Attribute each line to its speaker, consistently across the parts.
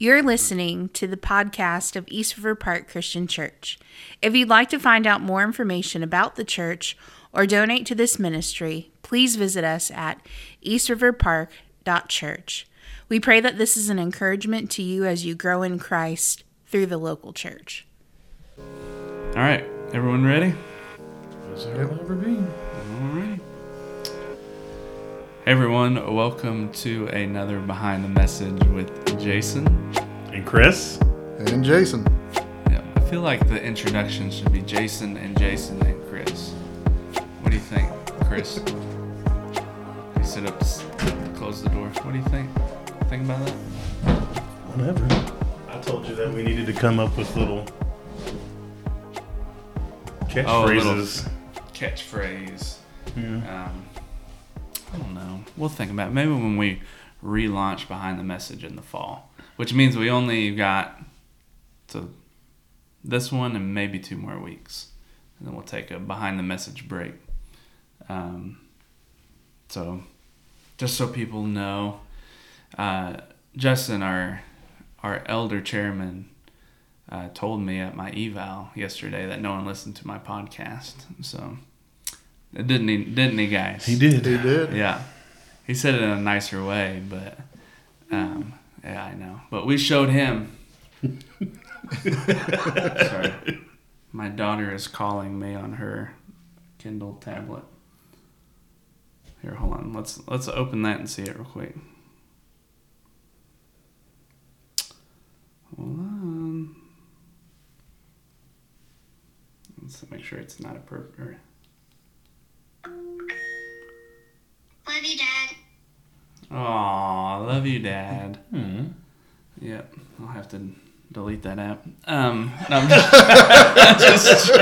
Speaker 1: You're listening to the podcast of East River Park Christian Church. If you'd like to find out more information about the church or donate to this ministry, please visit us at eastriverpark.church. We pray that this is an encouragement to you as you grow in Christ through the local church.
Speaker 2: All right, everyone ready?
Speaker 3: As there will ever be.
Speaker 2: All right. Hey everyone, welcome to another Behind the Message with Jason.
Speaker 3: And Chris?
Speaker 4: And Jason.
Speaker 2: Yeah, I feel like the introduction should be Jason and Jason and Chris. What do you think, Chris? you sit up, s- close the door. What do you think? Think about that?
Speaker 3: Whatever. I told you that we needed to come up with little
Speaker 2: Oh, little-
Speaker 3: catchphrases.
Speaker 2: Catchphrase.
Speaker 3: Yeah.
Speaker 2: Um, I don't know. We'll think about it. Maybe when we relaunch Behind the Message in the fall, which means we only got to this one and maybe two more weeks, and then we'll take a Behind the Message break. Um, so, just so people know, uh, Justin, our our elder chairman, uh, told me at my eval yesterday that no one listened to my podcast. So, didn't he? Didn't he, guys?
Speaker 3: He did.
Speaker 4: He did.
Speaker 2: Yeah, he said it in a nicer way, but um, yeah, I know. But we showed him. Sorry, my daughter is calling me on her Kindle tablet. Here, hold on. Let's let's open that and see it real quick. Hold on. Let's make sure it's not a perfect.
Speaker 5: Love you, Dad.
Speaker 2: Aw, love you, Dad.
Speaker 3: Hmm.
Speaker 2: Yep, I'll have to delete that app. Um, no, I'm just, just-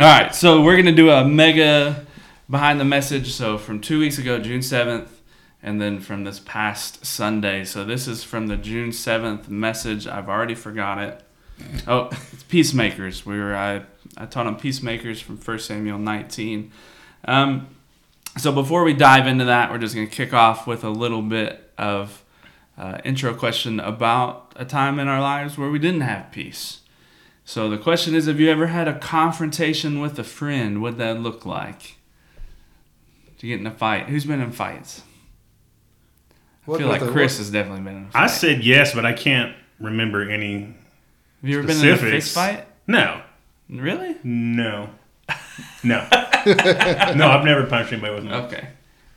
Speaker 2: all right, so we're gonna do a mega behind the message. So from two weeks ago, June seventh, and then from this past Sunday. So this is from the June seventh message. I've already forgot it. Oh, it's peacemakers. We were I I taught on peacemakers from 1 Samuel 19. Um, so before we dive into that, we're just going to kick off with a little bit of uh, intro question about a time in our lives where we didn't have peace. So the question is, have you ever had a confrontation with a friend? What'd that look like? Did you get in a fight? Who's been in fights? I
Speaker 4: What
Speaker 2: feel like
Speaker 4: the-
Speaker 2: Chris
Speaker 4: what-
Speaker 2: has definitely been in a fight.
Speaker 3: I said yes, but I can't remember any.
Speaker 2: have you ever been in a fist fight?
Speaker 3: No.
Speaker 2: Really?
Speaker 3: No. No. no, I've never punched anybody with my.
Speaker 2: Okay.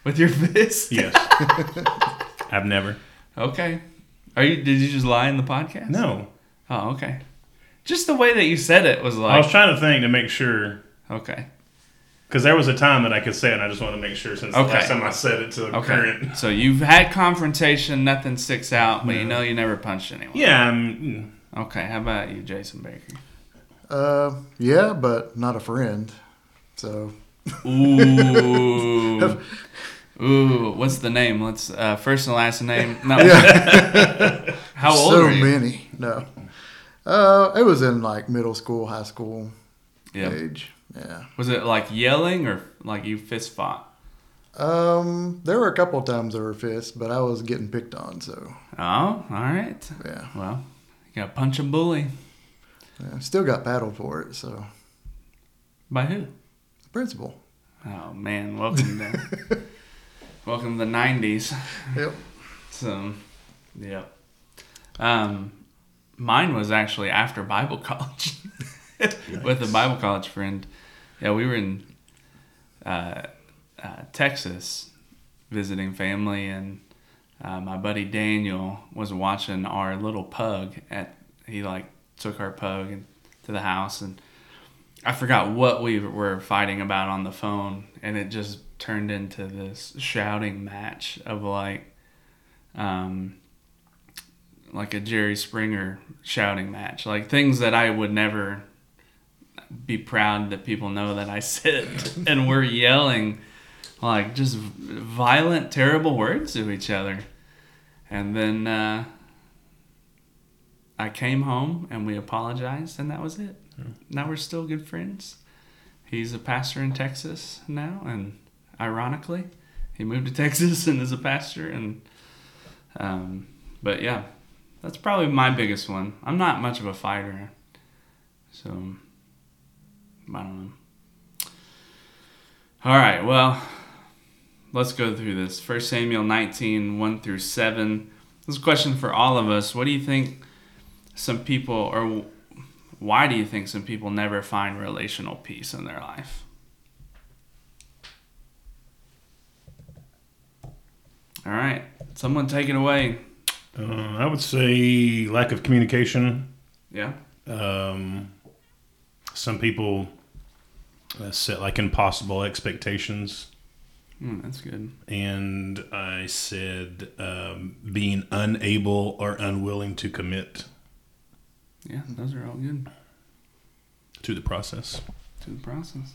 Speaker 2: With your fist?
Speaker 3: Yes. I've never.
Speaker 2: Okay. Are you? Did you just lie in the podcast?
Speaker 3: No.
Speaker 2: Oh, okay. Just the way that you said it was like.
Speaker 3: I was trying to think to make sure.
Speaker 2: okay.
Speaker 3: Because there was a time that I could say it, and I just want to make sure since
Speaker 2: Okay.
Speaker 3: the last time I said it to the
Speaker 2: Okay.
Speaker 3: current.
Speaker 2: So you've had confrontation, nothing sticks out, but you know you never punched anyone.
Speaker 3: Yeah, I'm.
Speaker 2: Okay. How about you, Jason Baker?
Speaker 4: Uh, yeah, but not a friend. So
Speaker 2: Ooh. Ooh. What's the name? Let's uh, first and last name. No. How old
Speaker 4: so
Speaker 2: are you?
Speaker 4: many. No. Uh, it was in like middle school, high school
Speaker 2: Yeah.
Speaker 4: age. Yeah.
Speaker 2: Was it like yelling or like you fist fought?
Speaker 4: Um, there were a couple times there were fists, but I was getting picked on. So
Speaker 2: Oh, all right.
Speaker 4: yeah,
Speaker 2: Well, you got punch a bully.
Speaker 4: yeah. still got paddled for it. So
Speaker 2: By who?
Speaker 4: Principal.
Speaker 2: Oh man, welcome to welcome to the '90s.
Speaker 4: Yep.
Speaker 2: So, yep. Um, mine was actually after Bible college with a Bible college friend. Yeah, we were in uh, uh, Texas visiting family, and uh, my buddy Daniel was watching our little pug. At he like took our pug and, to the house, and I forgot what we were fighting about on the phone, and it just turned into this shouting match of like, um, like a Jerry Springer shouting match, like things that I would never be proud that people know that I said, and we're yelling like just violent, terrible words to each other, and then uh, I came home and we apologized, and that was it. Now we're still good friends. He's a pastor in Texas now, and ironically, he moved to Texas and is a pastor. And um, but yeah, that's probably my biggest one. I'm not much of a fighter, so I don't know. All right, well, let's go through this. First Samuel 19, 1 through 7. This question for all of us. What do you think some people, or why do you think some people never find relational peace in their life? All right, someone take it away.
Speaker 3: Uh, I would say lack of communication.
Speaker 2: Yeah.
Speaker 3: Um, some people uh, set like impossible expectations.
Speaker 2: Mm, that's good.
Speaker 3: And I said um, being unable or unwilling to commit
Speaker 2: Yeah, those are all good
Speaker 3: to the process.
Speaker 2: to the process.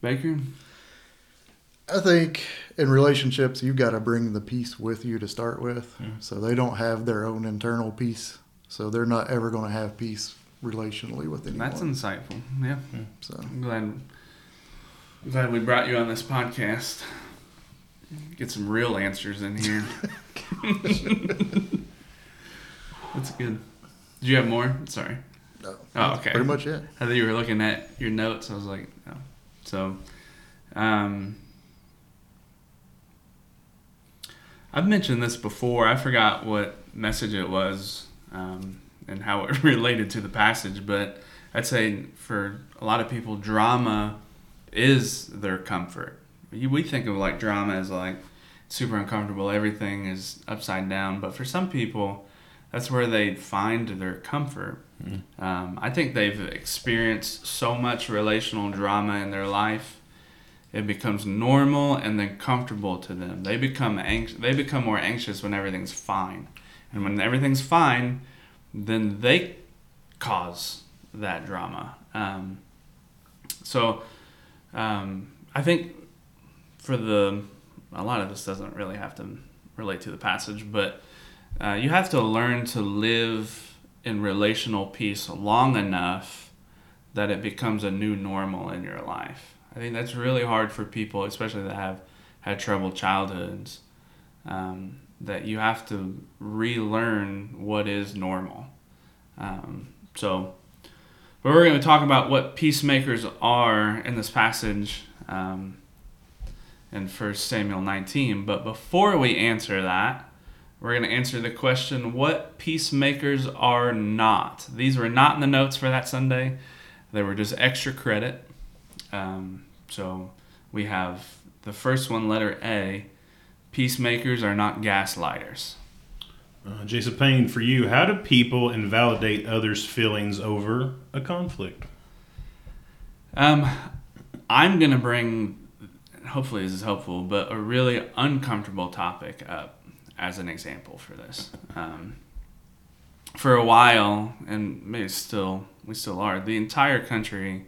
Speaker 2: Baker?
Speaker 4: I think in relationships, you've got to bring the peace with you to start with. So they don't have their own internal peace. So they're not ever going to have peace relationally with anyone.
Speaker 2: That's insightful. Yeah.
Speaker 4: so
Speaker 2: I'm glad, glad we brought you on this podcast. Get some real answers in here. That's good. Did you have more? Sorry.
Speaker 4: no,
Speaker 2: Oh, okay.
Speaker 4: pretty much it.
Speaker 2: I thought you were looking at your notes. I was like, oh. So, um, I've mentioned this before. I forgot what message it was um, and how it related to the passage, but I'd say for a lot of people, drama is their comfort. We think of like drama as like super uncomfortable, everything is upside down, but for some people, that's where they find their comfort. Um, I think they've experienced so much relational drama in their life, it becomes normal and then comfortable to them. They become anx- They become more anxious when everything's fine, and when everything's fine, then they cause that drama. Um, so, um, I think for the a lot of this doesn't really have to relate to the passage, but uh, you have to learn to live in relational peace long enough that it becomes a new normal in your life. I think that's really hard for people, especially that have had troubled childhoods. Um, that you have to relearn what is normal. Um, so, but we're going to talk about what peacemakers are in this passage um, in 1 Samuel 19. But before we answer that, we're going to answer the question what peacemakers are not. These were not in the notes for that Sunday, they were just extra credit. Um, so we have the first one, letter A peacemakers are not gaslighters.
Speaker 3: Uh, Jason Payne, for you, how do people invalidate others' feelings over a conflict?
Speaker 2: Um, I'm going to bring, hopefully, this is helpful, but a really uncomfortable topic up as an example for this. Um, for a while, and maybe still, we still are, the entire country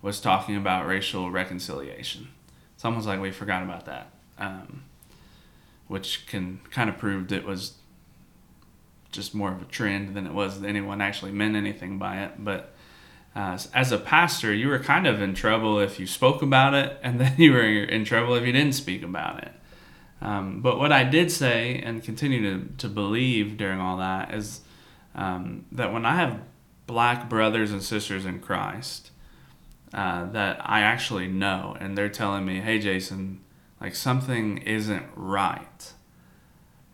Speaker 2: was talking about racial reconciliation. It's almost like we forgot about that, um, which can kind of proved it was just more of a trend than it was that anyone actually meant anything by it. But uh, as a pastor, you were kind of in trouble if you spoke about it, and then you were in trouble if you didn't speak about it. Um, but what I did say and continue to, to believe during all that is um, that when I have black brothers and sisters in Christ uh, that I actually know, and they're telling me, hey, Jason, like something isn't right,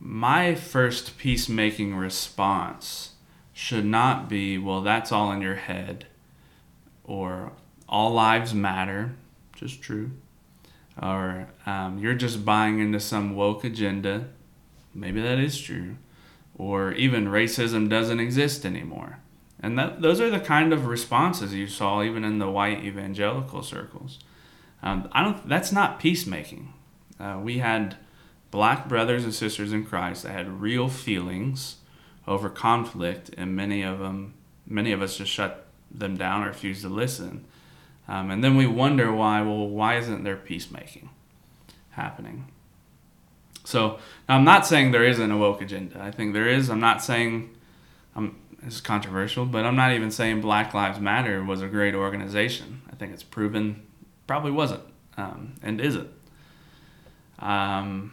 Speaker 2: my first peacemaking response should not be, well, that's all in your head, or all lives matter, just true, or um, you're just buying into some woke agenda, maybe that is true, or even racism doesn't exist anymore. And that, those are the kind of responses you saw even in the white evangelical circles. Um, I don't. That's not peacemaking. Uh, we had black brothers and sisters in Christ that had real feelings over conflict, and many of them, many of us just shut them down or refused to listen. Um, and then we wonder why. Well, why isn't there peacemaking happening? So I'm not saying there isn't a woke agenda. I think there is. I'm not saying I'm. It's controversial, but I'm not even saying Black Lives Matter was a great organization. I think it's proven probably wasn't um, and isn't. Um,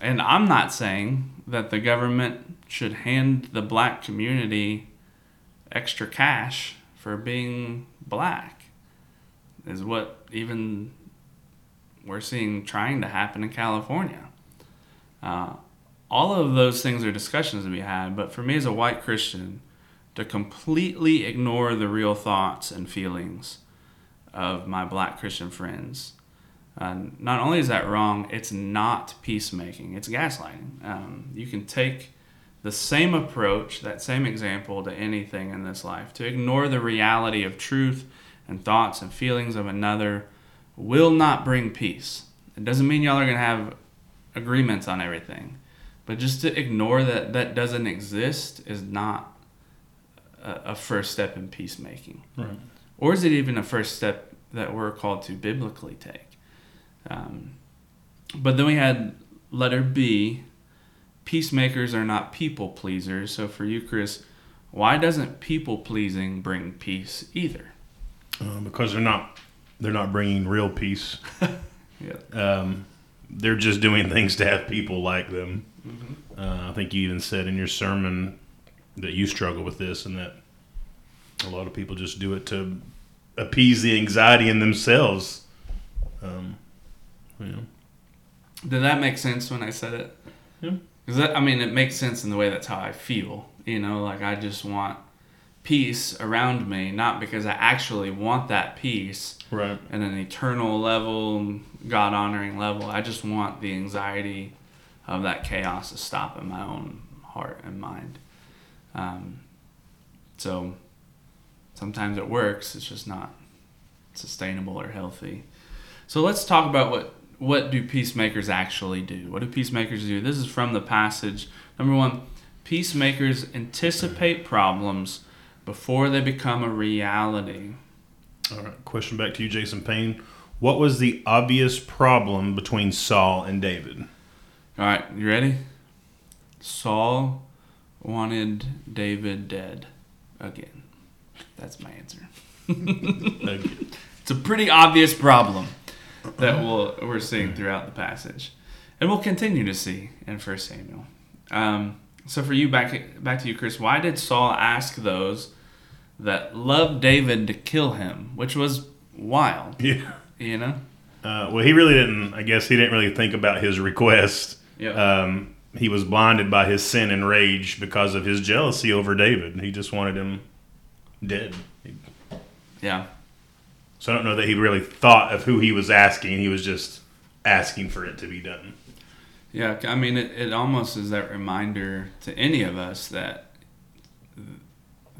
Speaker 2: and I'm not saying that the government should hand the black community extra cash for being black, is what even we're seeing trying to happen in California. Uh, all of those things are discussions to be had, but for me as a white Christian, to completely ignore the real thoughts and feelings of my black Christian friends. Uh, not only is that wrong, it's not peacemaking, it's gaslighting. Um, you can take the same approach, that same example to anything in this life. To ignore the reality of truth and thoughts and feelings of another will not bring peace. It doesn't mean y'all are going to have agreements on everything, but just to ignore that that doesn't exist is not a, a first step in peacemaking.
Speaker 3: Right.
Speaker 2: Or is it even a first step that we're called to biblically take? Um, but then we had letter B peacemakers are not people pleasers. So for you, Chris, why doesn't people pleasing bring peace either?
Speaker 3: Uh, because they're not they're not bringing real peace.
Speaker 2: Yeah.
Speaker 3: Um, they're just doing things to have people like them. Uh, I think you even said in your sermon that you struggle with this, and that a lot of people just do it to appease the anxiety in themselves. Um, you know.
Speaker 2: Did that make sense when I said it?
Speaker 3: Yeah.
Speaker 2: That, I mean, it makes sense in the way that's how I feel. You know, like I just want peace around me, not because I actually want that peace
Speaker 3: Right.
Speaker 2: at an eternal level, God honoring level. I just want the anxiety of that chaos to stop in my own heart and mind. Um, so sometimes it works, it's just not sustainable or healthy. So let's talk about what what do peacemakers actually do? What do peacemakers do? This is from the passage. Number one, peacemakers anticipate problems before they become a reality.
Speaker 3: All right. Question back to you, Jason Payne. What was the obvious problem between Saul and David?
Speaker 2: All right, you ready? Saul wanted David dead again. That's my answer. It's a pretty obvious problem that we'll, we're seeing throughout the passage, and we'll continue to see in First Samuel. Um, so, for you, back back to you, Chris. Why did Saul ask those that loved David to kill him, which was wild?
Speaker 3: yeah.
Speaker 2: You know.
Speaker 3: Uh, well, he really didn't. I guess he didn't really think about his request.
Speaker 2: Yeah.
Speaker 3: Um, he was blinded by his sin and rage because of his jealousy over David. He just wanted him dead.
Speaker 2: Yeah.
Speaker 3: So I don't know that he really thought of who he was asking. He was just asking for it to be done.
Speaker 2: Yeah, I mean, it, it almost is that reminder to any of us that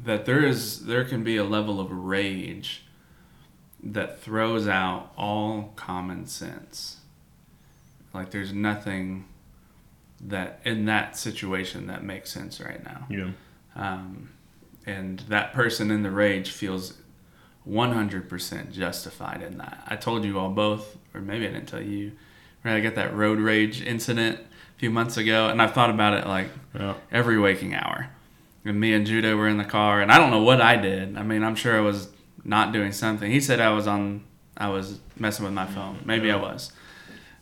Speaker 2: that there is there can be a level of rage that throws out all common sense. Like there's nothing that in that situation that makes sense right now.
Speaker 3: Yeah.
Speaker 2: Um, and that person in the rage feels 100% justified in that. I told you all both, or maybe I didn't tell you, Right, I got that road rage incident a few months ago, and I've thought about it like
Speaker 3: Yeah.
Speaker 2: every waking hour. And me and Judah were in the car, and I don't know what I did. I mean, I'm sure I was not doing something. He said I was on, I was messing with my phone. Maybe I was.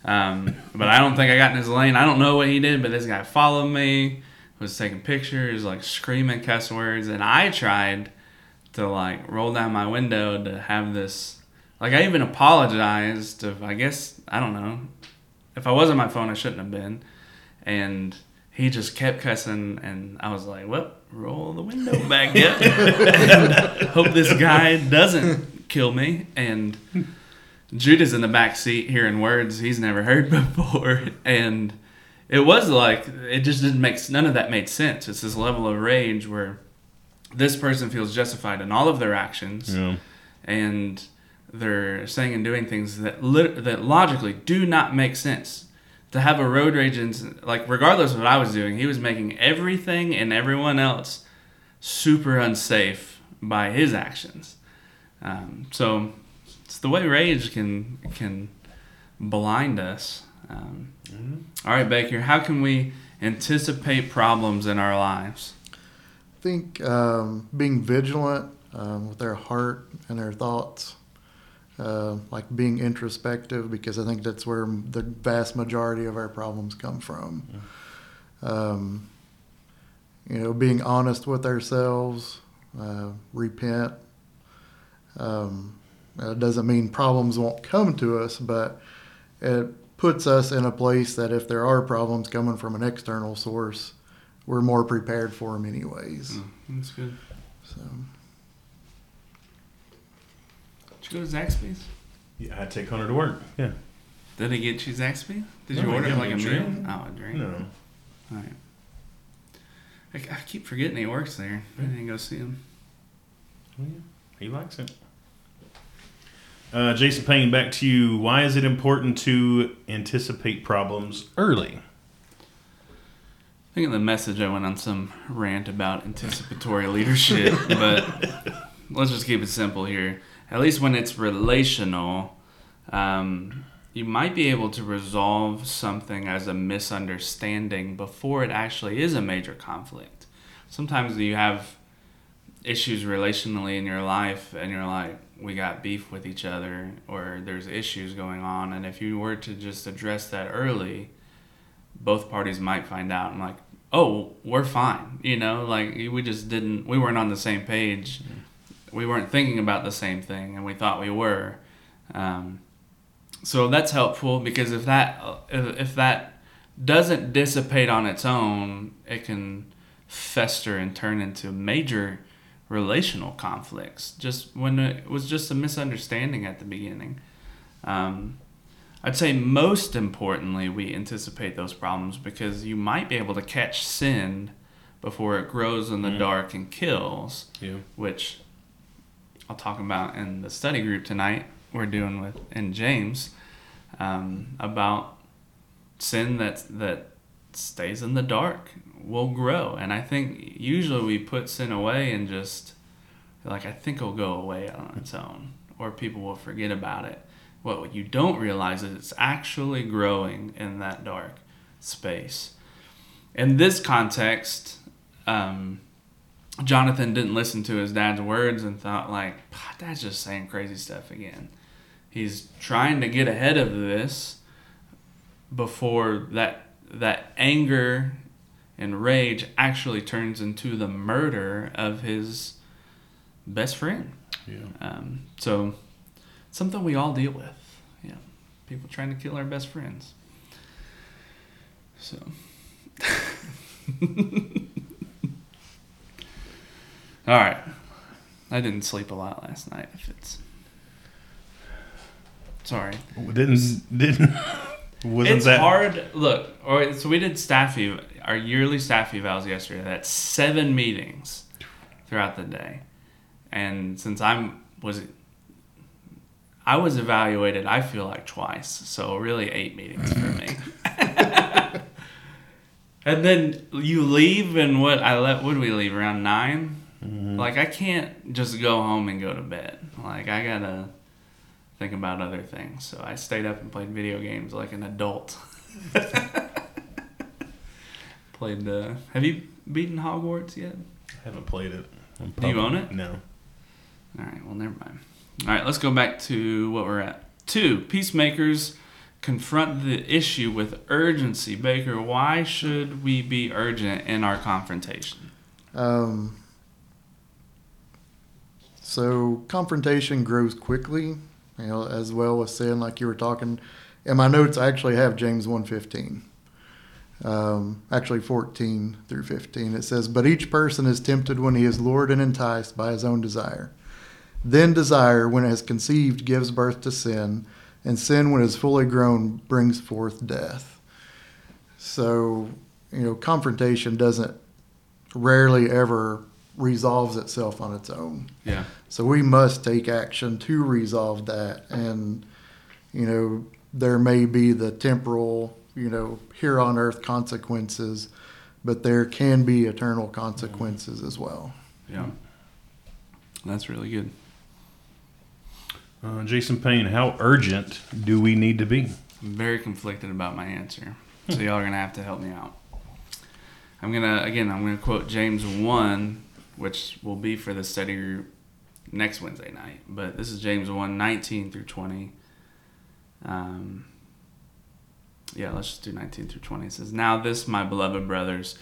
Speaker 2: Um, but I don't think I got in his lane. I don't know what he did, but this guy followed me, was taking pictures, like screaming cuss words, and I tried to like roll down my window to have this. Like I even apologized. If I guess I don't know, if I was on my phone, I shouldn't have been, and he just kept cussing, and I was like, "Well, roll the window back up, and hope this guy doesn't kill me." And Judah's in the back seat hearing words he's never heard before, and it was like it just didn't make none of that made sense. It's this level of rage where this person feels justified in all of their actions,
Speaker 3: Yeah.
Speaker 2: and they're saying and doing things that lit- that logically do not make sense. To have a road rage, and like regardless of what I was doing, he was making everything and everyone else super unsafe by his actions. Um, so it's the way rage can can blind us. Um, all right, Baker, how can we anticipate problems in our lives?
Speaker 4: I think um, being vigilant um, with their heart and their thoughts, uh, like being introspective, because I think that's where the vast majority of our problems come from. Um, you know, being honest with ourselves, uh, repent. Um, it doesn't mean problems won't come to us, but it puts us in a place that if there are problems coming from an external source, we're more prepared for them anyways.
Speaker 2: Mm, that's good.
Speaker 4: So
Speaker 2: Did you go to Zaxby's?
Speaker 3: Yeah, I take Hunter to work. Yeah.
Speaker 2: Did he get you Zaxby? Did
Speaker 3: No,
Speaker 2: you
Speaker 3: he
Speaker 2: order
Speaker 3: gave
Speaker 2: like
Speaker 3: me
Speaker 2: a
Speaker 3: a
Speaker 2: meal?
Speaker 3: drink.
Speaker 2: Oh, a drink.
Speaker 3: No.
Speaker 2: All right. I, I keep forgetting he works there. I didn't go see him.
Speaker 3: Oh, yeah, he likes it. Uh, Jason Payne, back to you. Why is it important to anticipate problems early?
Speaker 2: I think in the message I went on some rant about anticipatory leadership, but let's just keep it simple here. At least when it's relational, um, you might be able to resolve something as a misunderstanding before it actually is a major conflict. Sometimes you have issues relationally in your life and you're like, we got beef with each other or there's issues going on. And if you were to just address that early, both parties might find out and like, oh, we're fine. You know, like we just didn't, we weren't on the same page. We weren't thinking about the same thing, and we thought we were. Um, so that's helpful because if that if, that doesn't dissipate on its own, it can fester and turn into major relational conflicts. Just when it was just a misunderstanding at the beginning. Um, I'd say most importantly, we anticipate those problems because you might be able to catch sin before it grows in the
Speaker 3: Mm.
Speaker 2: dark and kills,
Speaker 3: Yeah.
Speaker 2: which I'll talk about in the study group tonight. We're doing with in James um, about sin that that stays in the dark will grow, and I think usually we put sin away and just like I think it'll go away on its own, or people will forget about it. What you don't realize is it's actually growing in that dark space. In this context, um, Jonathan didn't listen to his dad's words and thought like, "Ah, "Dad's just saying crazy stuff again." He's trying to get ahead of this before that that anger and rage actually turns into the murder of his best friend.
Speaker 3: Yeah.
Speaker 2: Um, so something we all deal with. Yeah, people trying to kill our best friends. So. all right, I didn't sleep a lot last night. If it's sorry,
Speaker 3: Didn't didn't wasn't
Speaker 2: it's
Speaker 3: that
Speaker 2: hard. Look, all right, so we did staff ev- our yearly staff evals yesterday. That's seven meetings throughout the day, and since I'm was I was evaluated, I feel like twice. So really, eight meetings for me. and then you leave, and what I let? Would we leave around 9 Like I can't just go home and go to bed. Like I gotta think about other things. So I stayed up and played video games like an adult. played. Uh, have you beaten Hogwarts yet?
Speaker 3: I haven't played it. I'm
Speaker 2: Do you own it?
Speaker 3: No.
Speaker 2: All right. Well, never mind. All right. Let's go back to what we're at. Two peacemakers confront the issue with urgency. Baker, why should we be urgent in our confrontation?
Speaker 4: Um, so confrontation grows quickly, you know, as well as sin, like you were talking. In my notes, I actually have James 1.15. Um, actually 14 through 15. It says, But each person is tempted when he is lured and enticed by his own desire. Then desire, when it has conceived, gives birth to sin, and sin, when it is fully grown, brings forth death. So, you know, confrontation doesn't rarely ever resolves itself on its own.
Speaker 2: Yeah.
Speaker 4: So we must take action to resolve that. And, you know, there may be the temporal, you know, here on earth consequences, but there can be eternal consequences as well.
Speaker 2: Yeah. That's really good.
Speaker 3: Uh, Jason Payne, how urgent do we need to be?
Speaker 2: I'm very conflicted about my answer. So y'all are gonna have to help me out. I'm gonna again. I'm gonna quote James one, which will be for the study group next Wednesday night. But this is James 1, 19 through 20. Um, yeah, let's just do 19 through 20. It says, Now this, my beloved brothers,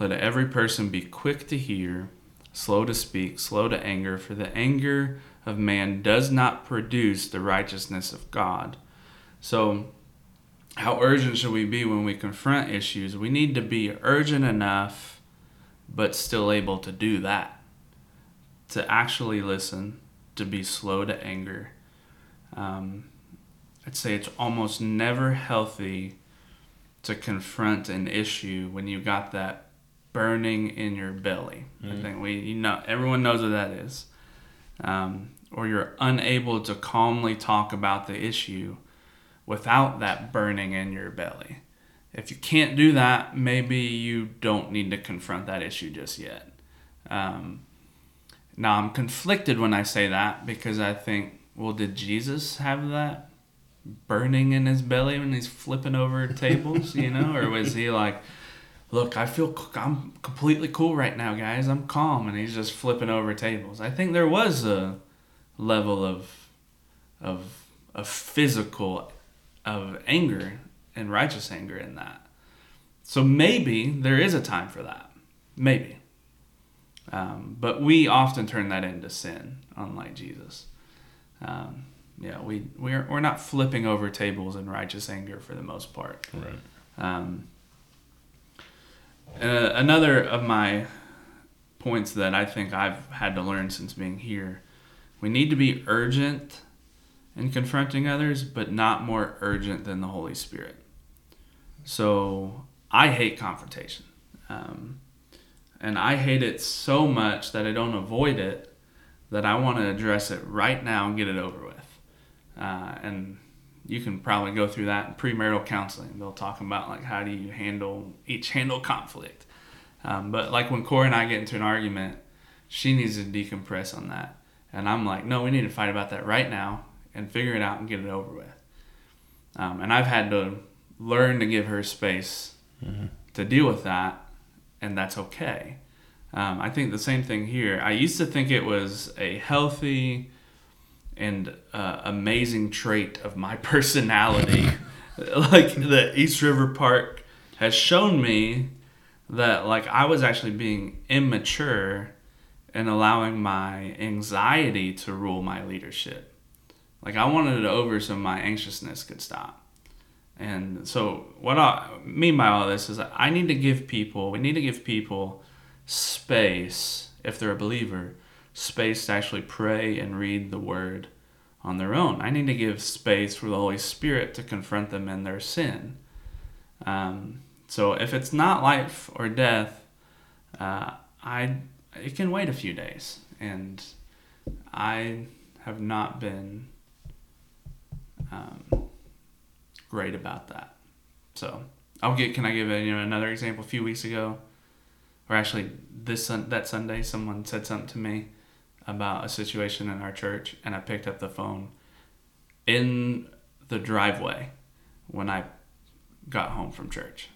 Speaker 2: Let every person be quick to hear, slow to speak, slow to anger, for the anger of man does not produce the righteousness of God. So, how urgent should we be when we confront issues? We need to be urgent enough, but still able to do that. To actually listen, to be slow to anger. Um, I'd say it's almost never healthy to confront an issue when you got that burning in your belly. I think we, you know, everyone knows what that is. Um, or you're unable to calmly talk about the issue without that burning in your belly. If you can't do that, maybe you don't need to confront that issue just yet. Um, now, I'm conflicted when I say that because I think, well, did Jesus have that burning in his belly when he's flipping over tables, you know? Or was he like, look, I feel I'm completely cool right now, guys. I'm calm. And he's just flipping over tables. I think there was a level of, of, of physical, of anger and righteous anger in that. So maybe there is a time for that. Maybe. Um, but we often turn that into sin, unlike Jesus. Um, yeah, we we're we're not flipping over tables in righteous anger for the most part.
Speaker 3: Right.
Speaker 2: Um, uh, another of my points that I think I've had to learn since being here, we need to be urgent in confronting others, but not more urgent than the Holy Spirit. So I hate confrontation. Um, and I hate it so much that I don't avoid it, that I want to address it right now and get it over with. Uh, and you can probably go through that in premarital counseling. They'll talk about like how do you handle each handle conflict. Um, but like when Corey and I get into an argument, she needs to decompress on that, and I'm like, no, we need to fight about that right now and figure it out and get it over with. Um, and I've had to learn to give her space to deal with that, and that's okay. Um, I think the same thing here. I used to think it was a healthy and uh, amazing trait of my personality. like the East River Park has shown me that like I was actually being immature and allowing my anxiety to rule my leadership. Like I wanted it over so my anxiousness could stop. And so what I mean by all this is I need to give people, we need to give people space, if they're a believer, space to actually pray and read the word on their own. I need to give space for the Holy Spirit to confront them in their sin. Um, so if it's not life or death, uh, I it can wait a few days, and I have not been um, great about that. So I'll get. Can I give a, you know another example? A few weeks ago, or actually this sun, that Sunday, someone said something to me about a situation in our church, and I picked up the phone in the driveway when I got home from church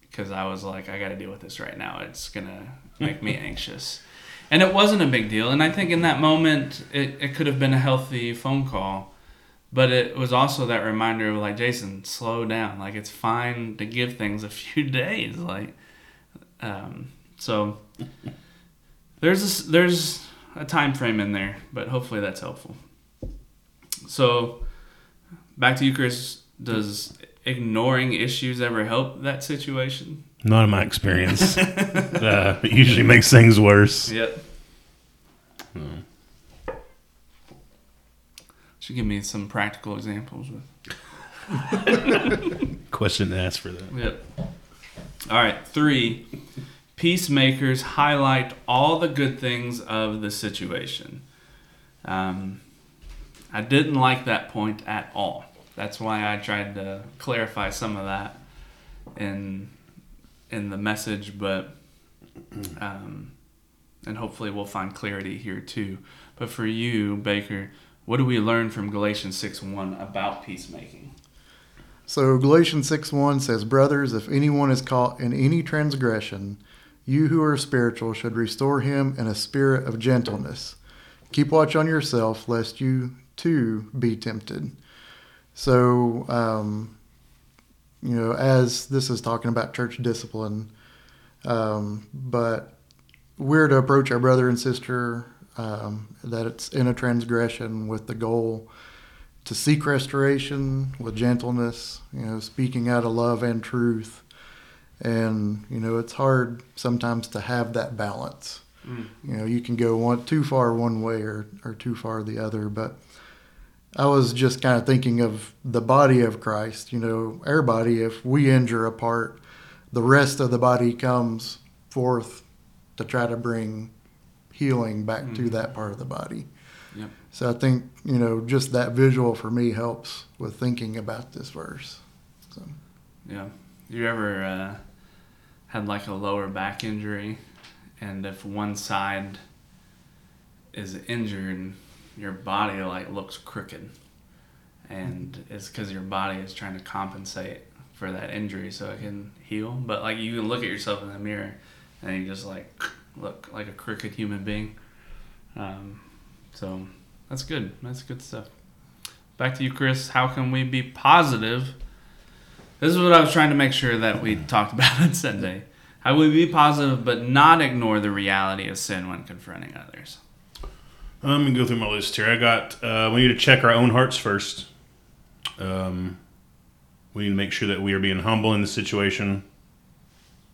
Speaker 2: because I was like, I got to deal with this right now. It's gonna make me anxious. And it wasn't a big deal. And I think in that moment, it, it could have been a healthy phone call. But it was also that reminder of like, Jason, slow down. Like, it's fine to give things a few days. Like, um, so there's this, there's a time frame in there, but hopefully that's helpful. So back to you, Chris. Does ignoring issues ever help that situation?
Speaker 3: Not in my experience. uh, it usually makes things worse.
Speaker 2: Yep. Should give me some practical examples with.
Speaker 3: Question to ask for that.
Speaker 2: Yep. All right, three. Peacemakers highlight all the good things of the situation. Um, I didn't like that point at all. That's why I tried to clarify some of that in in the message, but um, and hopefully we'll find clarity here too. But for you, Baker, what do we learn from Galatians six one about peacemaking?
Speaker 4: So Galatians 6 1 says, Brothers, if anyone is caught in any transgression, you who are spiritual should restore him in a spirit of gentleness. Keep watch on yourself, lest you too be tempted. So, um, you know, as this is talking about church discipline, Um, but we're to approach our brother and sister um, that it's in a transgression with the goal to seek restoration with gentleness, you know, speaking out of love and truth. And, you know, it's hard sometimes to have that balance.
Speaker 2: Mm.
Speaker 4: You know, you can go one too far one way or, or too far the other. But I was just kind of thinking of the body of Christ. You know, our body, if we injure a part, the rest of the body comes forth to try to bring healing back to
Speaker 2: Mhm.
Speaker 4: that part of the body.
Speaker 2: Yep.
Speaker 4: So I think, you know, just that visual for me helps with thinking about this verse. So,
Speaker 2: Yeah. You ever uh, had like a lower back injury, and if one side is injured, your body like looks crooked, and it's because your body is trying to compensate for that injury so it can heal. But like you can look at yourself in the mirror, and you just like look like a crooked human being. Um, so that's good. That's good stuff. Back to you, Chris. How can we be positive? This is what I was trying to make sure that we talked about on Sunday. How we be positive but not ignore the reality of sin when confronting others.
Speaker 3: Let me go through my list here. I got. Uh, we need to check our own hearts first. Um, we need to make sure that we are being humble in the situation.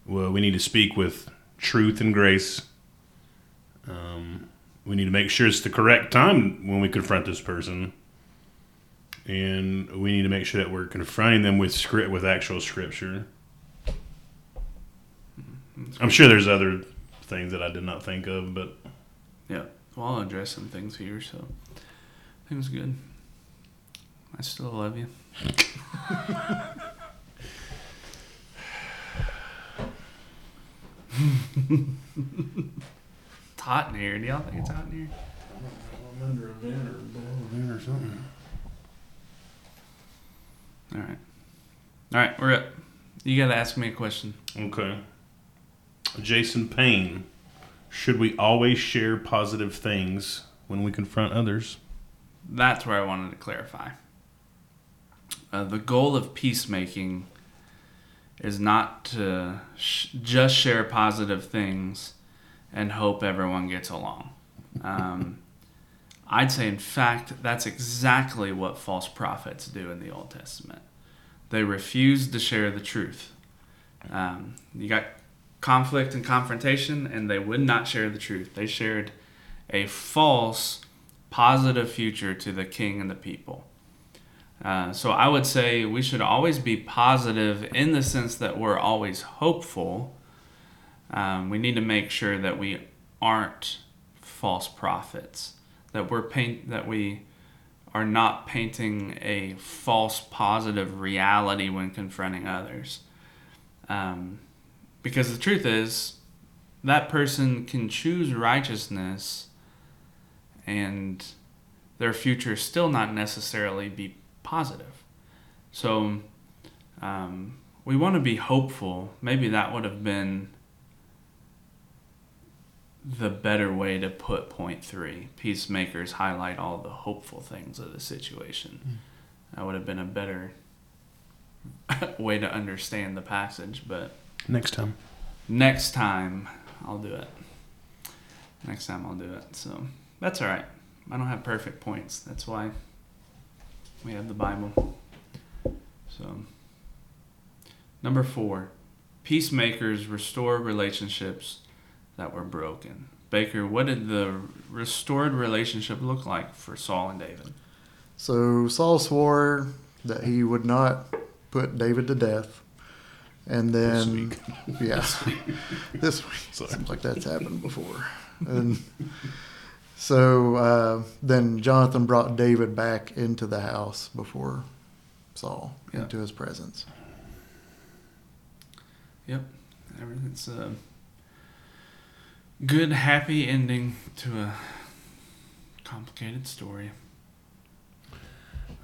Speaker 3: Well, we need to speak with truth and grace. Um, we need to make sure it's the correct time when we confront this person, and we need to make sure that we're confronting them with script with actual scripture. I'm sure there's other things that I did not think of, but
Speaker 2: Yeah. Well, I'll address some things here, so I think it was good. I still love you. it's hot in here. Do y'all think it's hot in here?
Speaker 3: I'm under a vent or below a vent or something.
Speaker 2: All right. All right, we're up. You got to ask me a question.
Speaker 3: Okay. Jason Payne. Should we always share positive things when we confront others?
Speaker 2: That's where I wanted to clarify. Uh, the goal of peacemaking is not to sh- just share positive things and hope everyone gets along. Um, I'd say, in fact, that's exactly what false prophets do in the Old Testament. They refuse to share the truth. Um, you got conflict and confrontation, and they would not share the truth. They shared a false positive future to the king and the people. Uh, so I would say we should always be positive in the sense that we're always hopeful. Um, we need to make sure that we aren't false prophets, that we're paint that we are not painting a false positive reality when confronting others. Um, because the truth is, that person can choose righteousness and their future still not necessarily be positive. So um, we want to be hopeful. Maybe that would have been the better way to put point three. Peacemakers highlight all the hopeful things of the situation. That would have been a better way to understand the passage, but
Speaker 3: Next time.
Speaker 2: next time I'll do it. Next time I'll do it. So that's all right. I don't have perfect points. That's why we have the Bible. So number four, peacemakers restore relationships that were broken. Baker, what did the restored relationship look like for Saul and David?
Speaker 4: so Saul swore that he would not put David to death. And then, yeah, this week
Speaker 3: Sorry.
Speaker 4: seems like that's happened before. And so uh, then Jonathan brought David back into the house before Saul
Speaker 2: Yeah.
Speaker 4: into his presence.
Speaker 2: Yep, everything's a good, happy ending to a complicated story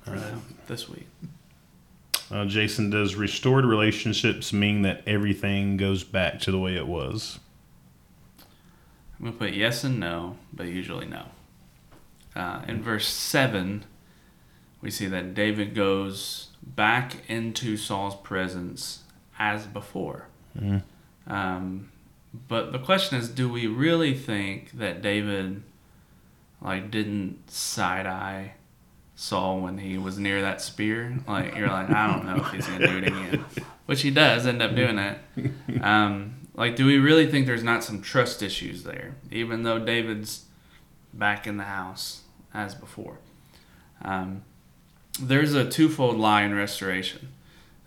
Speaker 3: All right.
Speaker 2: them this week.
Speaker 3: Uh, Jason, does restored relationships mean that everything goes back to the way it was?
Speaker 2: I'm gonna put yes and no, but usually no. Uh, in verse seven, we see that David goes back into Saul's presence as before.
Speaker 3: Mhm.
Speaker 2: Um, but the question is, do we really think that David, like, didn't side eye Saul when he was near that spear? Like, you're like, I don't know if he's gonna do it again, which he does end up doing it. Um, like, do we really think there's not some trust issues there, even though David's back in the house as before? Um, there's a twofold lie in restoration.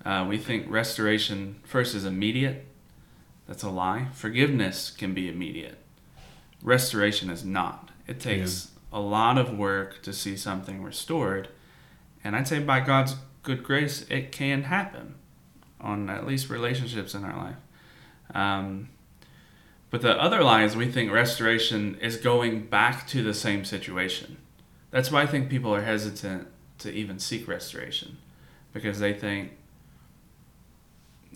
Speaker 2: Uh, we think restoration first is immediate. That's a lie. Forgiveness can be immediate. Restoration is not. It takes a lot of work to see something restored. And I'd say by God's good grace, it can happen on at least relationships in our life. Um, but the other lie is we think restoration is going back to the same situation. That's why I think people are hesitant to even seek restoration because they think,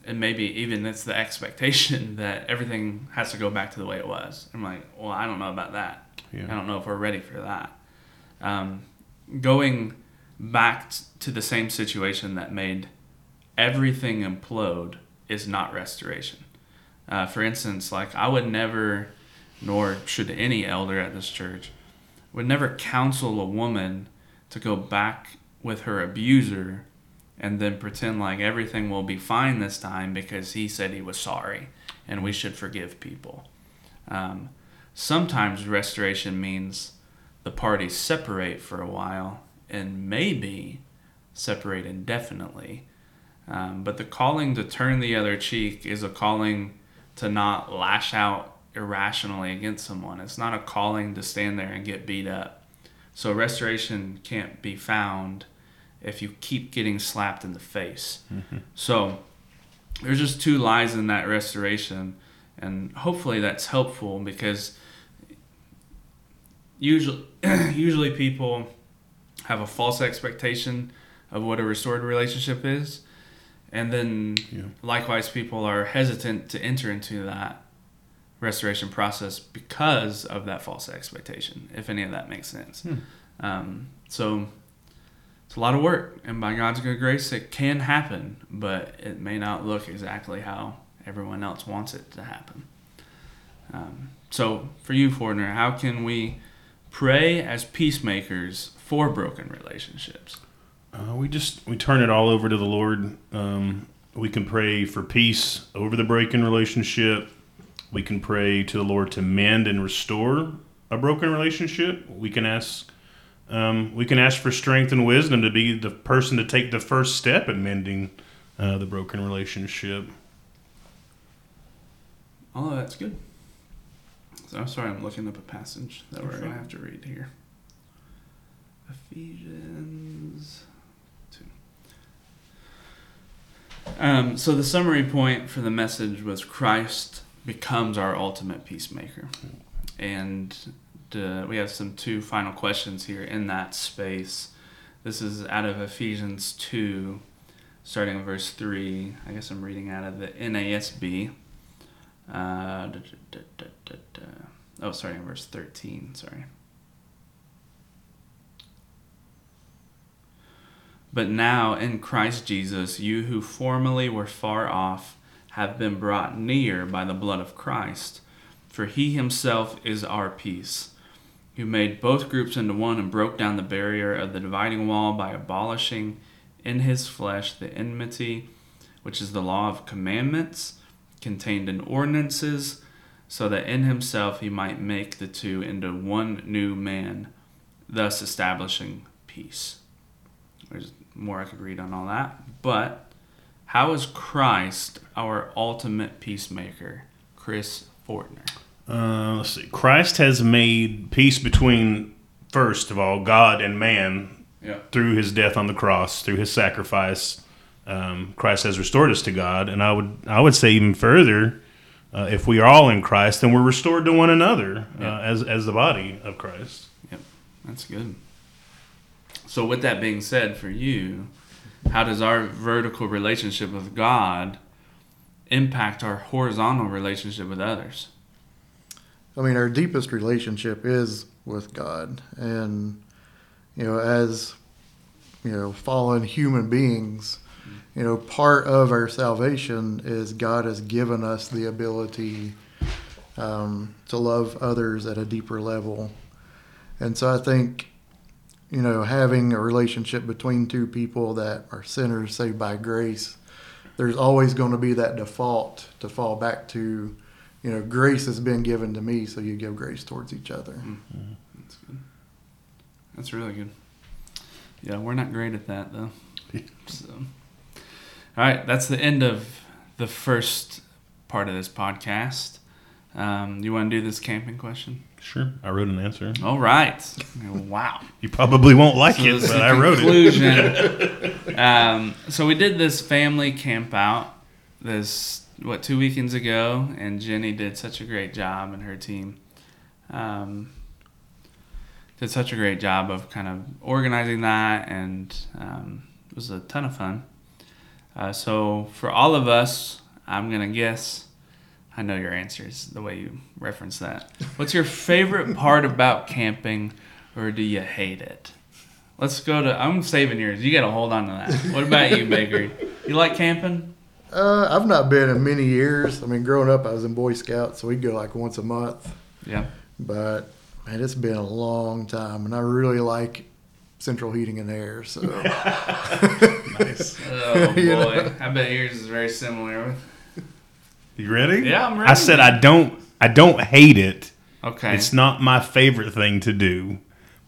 Speaker 2: and maybe even it's the expectation that everything has to go back to the way it was. I'm like, well, I don't know about that.
Speaker 3: Yeah.
Speaker 2: I don't know if we're ready for that. Um, going back to the same situation that made everything implode is not restoration. Uh, for instance, like I would never, nor should any elder at this church, would never counsel a woman to go back with her abuser and then pretend like everything will be fine this time because he said he was sorry and we should forgive people. Um, sometimes restoration means the parties separate for a while and maybe separate indefinitely. Um, but the calling to turn the other cheek is a calling to not lash out irrationally against someone. It's not a calling to stand there and get beat up. So restoration can't be found if you keep getting slapped in the face. Mm-hmm. So there's just two lies in that restoration, and hopefully that's helpful because usually usually people have a false expectation of what a restored relationship is, and then
Speaker 3: Yeah.
Speaker 2: likewise people are hesitant to enter into that restoration process because of that false expectation. If any of that makes sense. Um, so it's a lot of work, and by God's good grace, it can happen, but it may not look exactly how everyone else wants it to happen. Um, so, for you, Fortner, how can we pray as peacemakers for broken relationships?
Speaker 3: Uh, we just we turn it all over to the Lord. Um, we can pray for peace over the breaking relationship. We can pray to the Lord to mend and restore a broken relationship. We can ask um, we can ask for strength and wisdom to be the person to take the first step in mending uh, the broken relationship.
Speaker 2: Oh, that's good. So I'm sorry, I'm looking up a passage that we're going to have to read here. Ephesians Um, so the summary point for the message was Christ becomes our ultimate peacemaker. And uh, we have some two final questions here in that space. This is out of Ephesians 2, starting in verse 3. I guess I'm reading out of the NASB. Uh, da, da, da. Oh, sorry, in verse 13. Sorry. But now in Christ Jesus, you who formerly were far off have been brought near by the blood of Christ. For he himself is our peace, who made both groups into one and broke down the barrier of the dividing wall by abolishing in his flesh the enmity, which is the law of commandments contained in ordinances, so that in himself he might make the two into one new man, thus establishing peace. There's more I could read on all that, but how is Christ our ultimate peacemaker, Chris Fortner?
Speaker 3: Uh, let's see. Christ has made peace between, first of all, God and man
Speaker 2: Yeah.
Speaker 3: through his death on the cross, through his sacrifice. Um, Christ has restored us to God, and I would I would say even further, uh, if we are all in Christ, then we're restored to one another
Speaker 2: Yeah.
Speaker 3: uh, as as the body of Christ.
Speaker 2: Yep, that's good. So, with that being said, for you, how does our vertical relationship with God impact our horizontal relationship with others?
Speaker 4: I mean, our deepest relationship is with God, and you know, as you know, fallen human beings, you know, part of our salvation is God has given us the ability um, to love others at a deeper level. And so I think, you know, having a relationship between two people that are sinners saved by grace, there's always going to be that default to fall back to, you know, grace has been given to me, so you give grace towards each other.
Speaker 2: That's good. That's really good. Yeah, we're not great at that though. So, all right, that's the end of the first part of this podcast. Um, you want to do this camping question?
Speaker 3: Sure. I wrote an answer.
Speaker 2: All right. Wow.
Speaker 3: You probably won't like
Speaker 2: So
Speaker 3: it, but I wrote it.
Speaker 2: um, so we did this family camp out this what two weekends ago, and Jenny did such a great job, and her team um, did such a great job of kind of organizing that, and um, it was a ton of fun. Uh, so for all of us, I'm gonna guess. I know your answers the way you reference that. What's your favorite part about camping, or do you hate it? Let's go to. I'm saving yours. You got to hold on to that. What about you, Baker? You like camping?
Speaker 4: Uh, I've not been in many years. I mean, growing up, I was in Boy Scouts, so we'd go like once a month.
Speaker 2: Yeah.
Speaker 4: But man, it's been a long time, and I really like central heating and air. So
Speaker 3: nice.
Speaker 2: Oh boy,
Speaker 4: You know?
Speaker 2: I bet yours is very similar.
Speaker 3: You ready?
Speaker 2: Yeah, I'm ready.
Speaker 3: I said I don't. I don't hate it.
Speaker 2: Okay.
Speaker 3: It's not my favorite thing to do,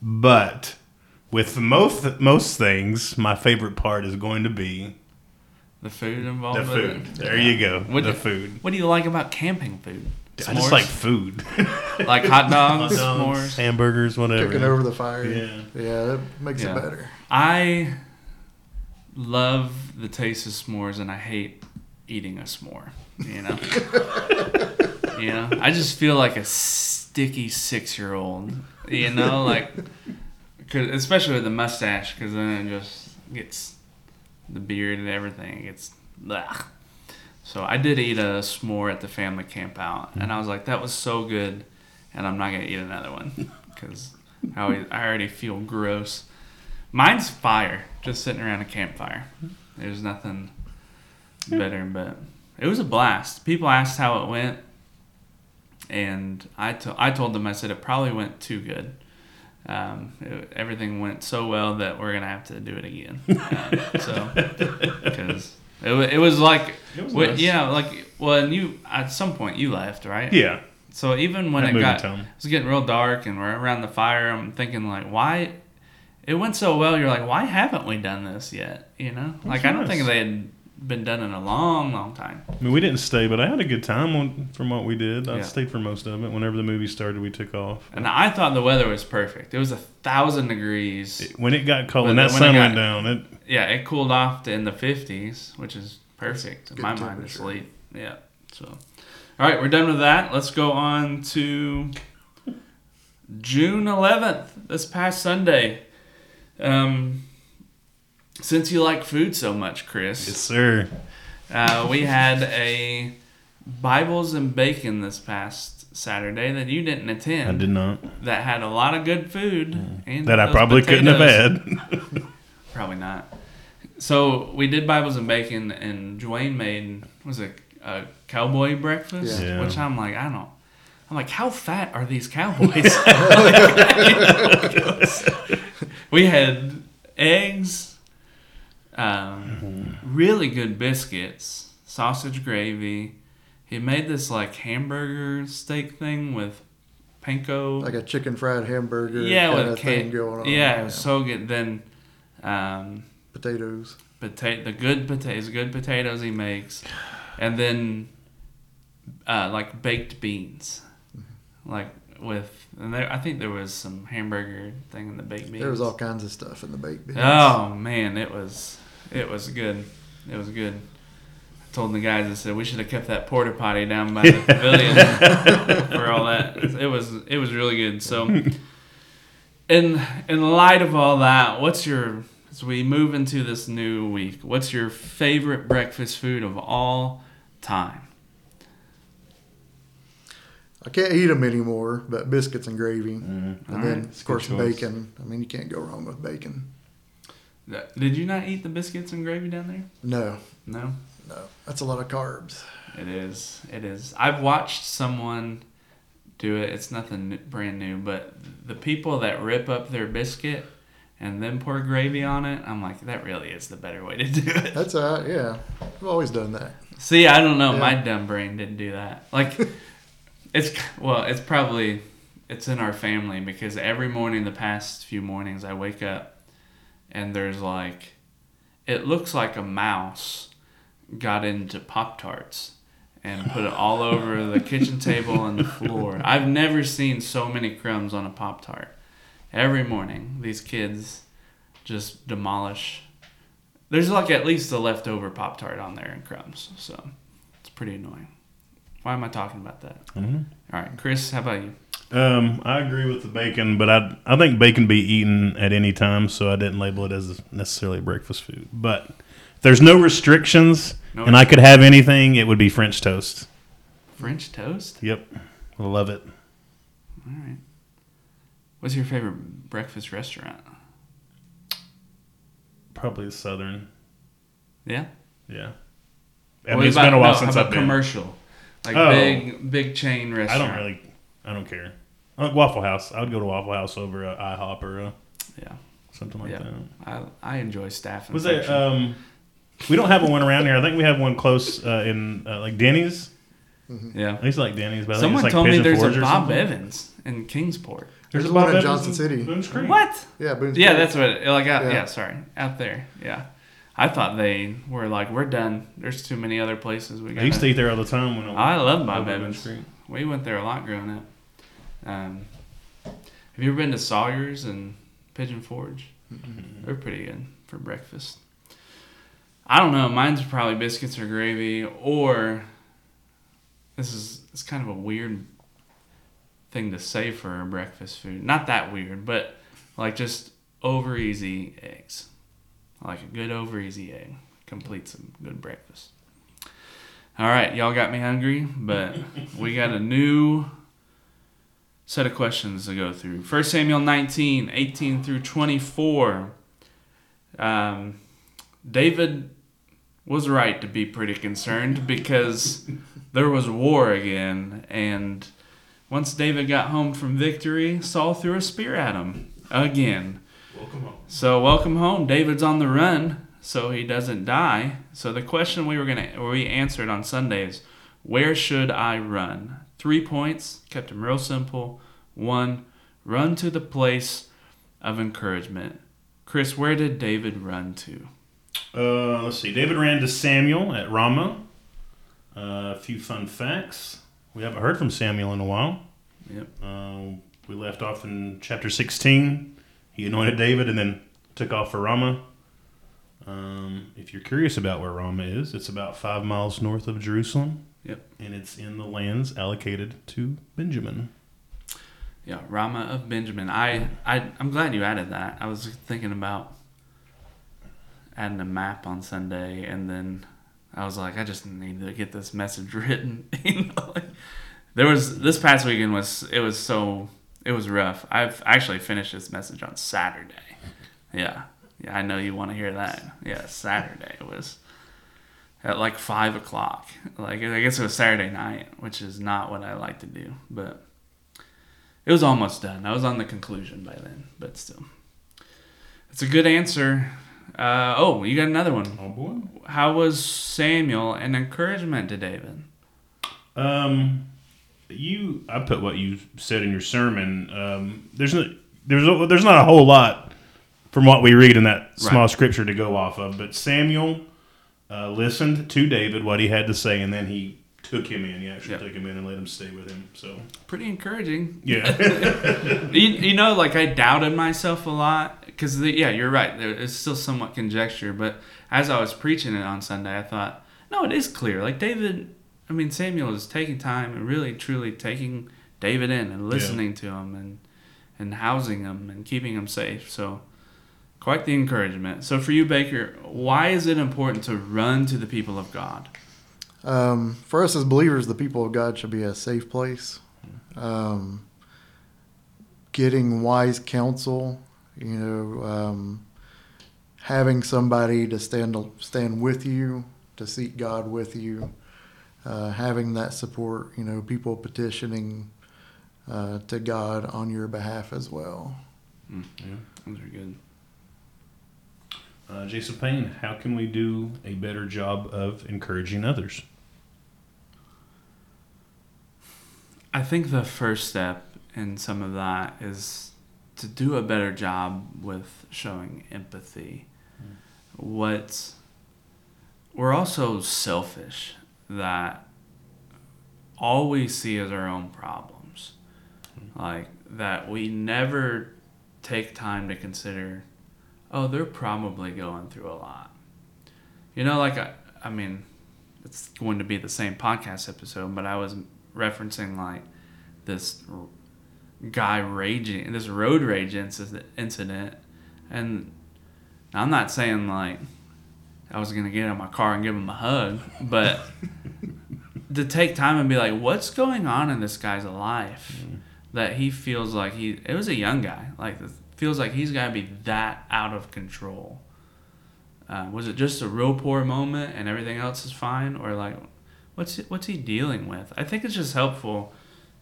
Speaker 3: but with most most things, my favorite part is going to be
Speaker 2: the food involved.
Speaker 3: the food.
Speaker 2: it?
Speaker 3: There you go.
Speaker 2: What
Speaker 3: the
Speaker 2: do-
Speaker 3: food.
Speaker 2: What do you like about camping food?
Speaker 3: I just
Speaker 2: S'mores?
Speaker 3: like food.
Speaker 2: like hot dogs,
Speaker 3: Hot dogs,
Speaker 2: s'mores.
Speaker 3: hamburgers, whatever.
Speaker 4: cooking over the fire,
Speaker 3: Yeah.
Speaker 4: yeah, that makes
Speaker 2: Yeah.
Speaker 4: it better.
Speaker 2: I love the taste of s'mores, and I hate eating a s'more. You know. you know, I just feel like a sticky six-year-old. You know, like, especially with the mustache, because then it just gets the beard and everything. It gets. So I did eat a s'more at the family camp out, and I was like, that was so good, and I'm not gonna eat another one because I, I already feel gross. Mine's fire, just sitting around a campfire. There's nothing better, but it was a blast. People asked how it went, and I to- I told them I said it probably went too good. Um, it- everything went so well that we're gonna have to do it again. Um, so because it, it was like
Speaker 3: It was nice.
Speaker 2: yeah, like well, and you at some point you left, right?
Speaker 3: Yeah.
Speaker 2: So even when
Speaker 3: At
Speaker 2: it got, it was getting real dark, and we're around the fire. I'm thinking like, why? It went so well. You're like, why haven't we done this yet? You know, like I don't think they had been done in a long, long time.
Speaker 3: I mean, we didn't stay, but I had a good time on, from what we did. I
Speaker 2: Yeah.
Speaker 3: stayed for most of it. Whenever the movie started, we took off.
Speaker 2: And I thought the weather was perfect. It was a thousand degrees.
Speaker 3: When it got cold,
Speaker 2: When
Speaker 3: when that
Speaker 2: the- when
Speaker 3: sun
Speaker 2: got-
Speaker 3: went down, it
Speaker 2: yeah, it cooled off to in the fifties, which is perfect in my mind to late. Yeah. So, all right, we're done with that. Let's go on to June eleventh, this past Sunday. Um, since you like food so much, Chris,
Speaker 3: yes, sir.
Speaker 2: uh, we had a Bibles and Bacon this past Saturday that you didn't attend.
Speaker 3: I did not.
Speaker 2: That had a lot of good food and
Speaker 3: That I probably couldn't have had.
Speaker 2: Probably not. So we did Bibles and bacon, and Dwayne made was it a cowboy breakfast,
Speaker 3: Yeah.
Speaker 2: which I'm like, I don't. I'm like, how fat are these cowboys? we had eggs, um, really good biscuits, sausage gravy. He made this like hamburger steak thing with panko.
Speaker 4: Like a chicken fried hamburger
Speaker 2: yeah,
Speaker 4: kind
Speaker 2: with
Speaker 4: thing going on.
Speaker 2: Yeah, it was so good. Then, um,
Speaker 4: potatoes.
Speaker 2: potato the good potatoes good potatoes he makes and then uh, like baked beans like with and there I think there was some hamburger thing in the baked beans
Speaker 4: There was all kinds of stuff in the baked beans.
Speaker 2: oh man it was it was good. It was good. I told the guys I said we should have kept that porta potty down by the pavilion for all that. It was it was really good. So in in light of all that what's your as we move into this new week what's your favorite breakfast food of all time?
Speaker 4: I can't eat them anymore, but biscuits and gravy, mm-hmm. and
Speaker 2: All
Speaker 4: then
Speaker 2: right.
Speaker 4: of course bacon. I mean, you can't go wrong with bacon.
Speaker 2: Did you not eat the biscuits and gravy down there
Speaker 4: No,
Speaker 2: no
Speaker 4: no, that's a lot of carbs.
Speaker 2: It is. It is. I've watched someone do it. It's nothing brand new, but the people that rip up their biscuit and then pour gravy on it, I'm like, that really is the better way to do it.
Speaker 4: That's uh yeah. I've always done that.
Speaker 2: See, I don't know.
Speaker 4: Yeah.
Speaker 2: My dumb brain didn't do that. Like, it's well, it's probably it's in our family because every morning, the past few mornings, I wake up and there's like, it looks like a mouse got into Pop Tarts and put it all over the kitchen table and the floor. I've never seen so many crumbs on a Pop Tart. Every morning, these kids just demolish. There's like at least a leftover Pop Tart on there and crumbs, so it's pretty annoying. Why am I talking about that?
Speaker 3: Mhm.
Speaker 2: All right, Chris, how about you?
Speaker 3: Um, I agree with the bacon, but I I think bacon be eaten at any time, so I didn't label it as necessarily breakfast food. But if there's no restrictions
Speaker 2: No
Speaker 3: and I could have anything, it would be French toast.
Speaker 2: French toast?
Speaker 3: Yep, I love it.
Speaker 2: All right. What's your favorite breakfast restaurant?
Speaker 3: Probably Southern.
Speaker 2: Yeah.
Speaker 3: Yeah. I mean, it's
Speaker 2: about-
Speaker 3: been a while
Speaker 2: no,
Speaker 3: since I've been.
Speaker 2: commercial, like
Speaker 3: Oh.
Speaker 2: big big chain restaurant.
Speaker 3: I don't really. I don't care. I like Waffle House. I would go to Waffle House over uh, IHOP or uh,
Speaker 2: Yeah,
Speaker 3: something like
Speaker 2: yeah.
Speaker 3: that.
Speaker 2: I I enjoy staff.
Speaker 3: Was
Speaker 2: infection.
Speaker 3: there? Um, we don't have one around here. I think we have one close uh, in uh, like Denny's.
Speaker 2: yeah.
Speaker 3: I used to like Denny's, but
Speaker 2: Someone
Speaker 3: like
Speaker 2: told me there's
Speaker 3: Forge
Speaker 2: a Bob. Evans in Kingsport.
Speaker 3: There's,
Speaker 4: There's
Speaker 3: a
Speaker 4: one
Speaker 3: Bob
Speaker 4: in
Speaker 3: Evans
Speaker 4: Johnson City.
Speaker 3: Boone's Creek.
Speaker 2: What?
Speaker 4: Yeah, Boone's
Speaker 2: Yeah,
Speaker 4: Creek.
Speaker 2: that's what. Like, out, yeah.
Speaker 4: Yeah.
Speaker 2: sorry, out there. Yeah, I thought they were like, we're done. There's too many other places we
Speaker 3: I
Speaker 2: got.
Speaker 3: used to eat there all the time when I
Speaker 2: I love Bob Evans.
Speaker 3: Boone's Creek.
Speaker 2: We went there a lot growing up. Um, have you ever been to Sawyer's and Pigeon Forge? They're pretty good for breakfast. I don't know. Mine's probably biscuits or gravy, or this is it's kind of a weird thing to say for a breakfast food. Not that weird, but like just over easy eggs. Like a good over easy egg completes a good breakfast. All right, y'all got me hungry, but we got a new set of questions to go through. 1 Samuel 19, 18 through 24. Um, David was right to be pretty concerned because there was war again, and once David got home from victory, Saul threw a spear at him again.
Speaker 3: Welcome home.
Speaker 2: So welcome home. David's on the run, so he doesn't die. So the question we were gonna or we answered on Sunday is, where should I run? Three points. Kept them real simple. One, run to the place of encouragement. Chris, where did David run to?
Speaker 3: Uh, let's see. David ran to Samuel at Ramah. Uh, a few fun facts. We haven't heard from Samuel in a while.
Speaker 2: Yep.
Speaker 3: Uh, we left off in chapter 16. He anointed David and then took off for Ramah. Um, if you're curious about where Ramah is, it's about five miles north of Jerusalem.
Speaker 2: Yep.
Speaker 3: And it's in the lands allocated to Benjamin.
Speaker 2: Yeah, Ramah of Benjamin. I, I I'm glad you added that. I was thinking about adding a map on Sunday, and then I was like, I just need to get this message written. you know, like, there was this past weekend was it was so it was rough. I've actually finished this message on Saturday. Yeah, yeah. I know you want to hear that. Yeah, Saturday was at like five o'clock. Like I guess it was Saturday night, which is not what I like to do, but. It was almost done. I was on the conclusion by then, but still. It's a good answer. Uh, oh, you got another one.
Speaker 3: Oh, boy.
Speaker 2: How was Samuel an encouragement to David?
Speaker 3: Um, you, I put what you said in your sermon. Um, there's no, there's a, there's not a whole lot from what we read in that small
Speaker 2: Right.
Speaker 3: scripture to go off of, but Samuel uh, listened to David what he had to say, and then he took him in. He actually
Speaker 2: Yeah.
Speaker 3: took him in and let him stay with him. So
Speaker 2: Pretty encouraging.
Speaker 3: yeah,
Speaker 2: you, you know, like I doubted myself a lot because, yeah, you're right. It's still somewhat conjecture, but as I was preaching it on Sunday, I thought, no, it is clear. Like David, I mean, Samuel is taking time and really, truly taking David in and listening to him and and housing him and keeping him safe. So, quite the encouragement. So, for you, Baker, why is it important to run to the people of God?
Speaker 4: Um, for us as believers, the people of God should be a safe place. Um, getting wise counsel, you know, um, having somebody to stand stand with you, to seek God with you, uh, having that support. You know, people petitioning uh, to God on your behalf as well.
Speaker 2: Yeah, those are good.
Speaker 3: Uh, Jason Payne, how can we do a better job of encouraging others?
Speaker 2: I think the first step in some of that is to do a better job with showing empathy. What we're also selfish that all we see is our own problems. Like that we never take time to consider, oh, they're probably going through a lot. You know, like I, I mean, it's going to be the same podcast episode, but I was referencing like this guy raging, this road rage incident, and I'm not saying like I was gonna get in my car and give him a hug, but to take time and be like, what's going on in this guy's life? Mm. That he feels like he it was a young guy like feels like he's got to be that out of control. Uh, was it just a real poor moment and everything else is fine, or like what's what's he dealing with? I think it's just helpful,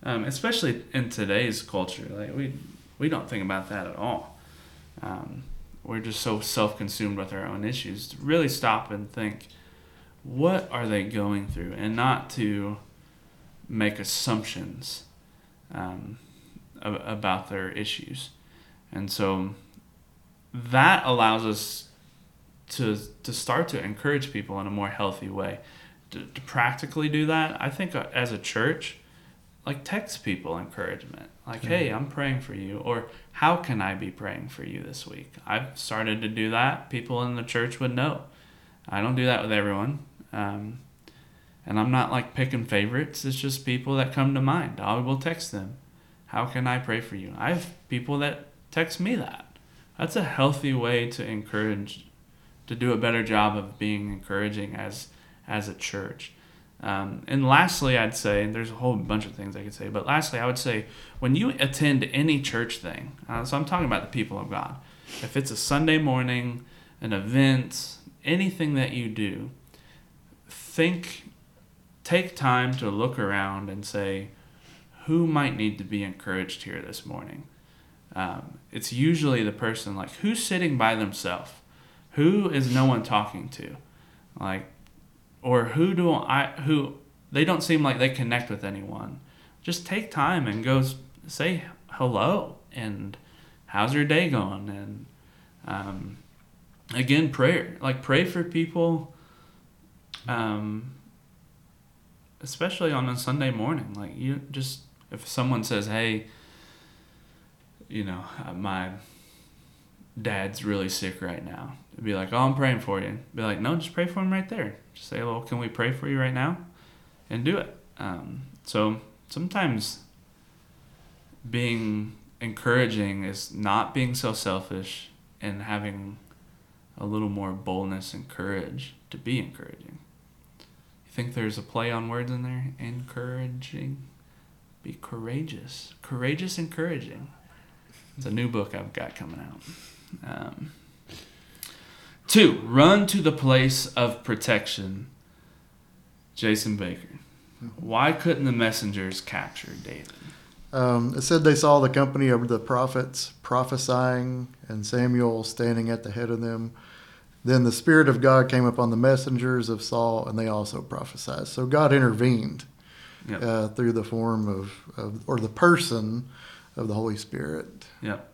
Speaker 2: um, especially in today's culture. Like we we don't think about that at all. Um, we're just so self-consumed with our own issues. To really stop and think, what are they going through, and not to make assumptions um, about their issues. And so that allows us to to start to encourage people in a more healthy way. To, to practically do that, I think uh, as a church, like text people encouragement. Like, hey, I'm praying for you, or how can I be praying for you this week? I've started to do that. People in the church would know. I don't do that with everyone. Um, and I'm not like picking favorites. It's just people that come to mind. I will text them. How can I pray for you? I have people that text me that. That's a healthy way to encourage, to do a better job of being encouraging as as a church. Um, and lastly, I'd say there's a whole bunch of things I could say, but lastly, I would say when you attend any church thing, uh, so I'm talking about the people of God. If it's a Sunday morning, an event, anything that you do, think, take time to look around and say, who might need to be encouraged here this morning? Um, it's usually the person like who's sitting by themselves, who is no one talking to, like, or who do I who they don't seem like they connect with anyone. Just take time and go say hello and how's your day going? And um, again prayer. Like pray for people um, especially on a sunday morning. Like you just if someone says hey you know uh, my dad's really sick right now be like oh i'm praying for you be like no just pray for him right there just say well can we pray for you right now and do it um, so sometimes being encouraging is not being so selfish and having a little more boldness and courage to be encouraging. You think there's a play on words in there? Encouraging. Be courageous. Courageous encouraging. It's a new book I've got coming out. Um, two, run to the place of protection. Jason Baker. Why couldn't the messengers capture David?
Speaker 4: Um, it said they saw the company of the prophets prophesying and Samuel standing at the head of them. Then the Spirit of God came upon the messengers of Saul, and they also prophesied. So God intervened
Speaker 2: Yep.
Speaker 4: uh, through the form of, of, or the person of the Holy Spirit.
Speaker 2: Yep.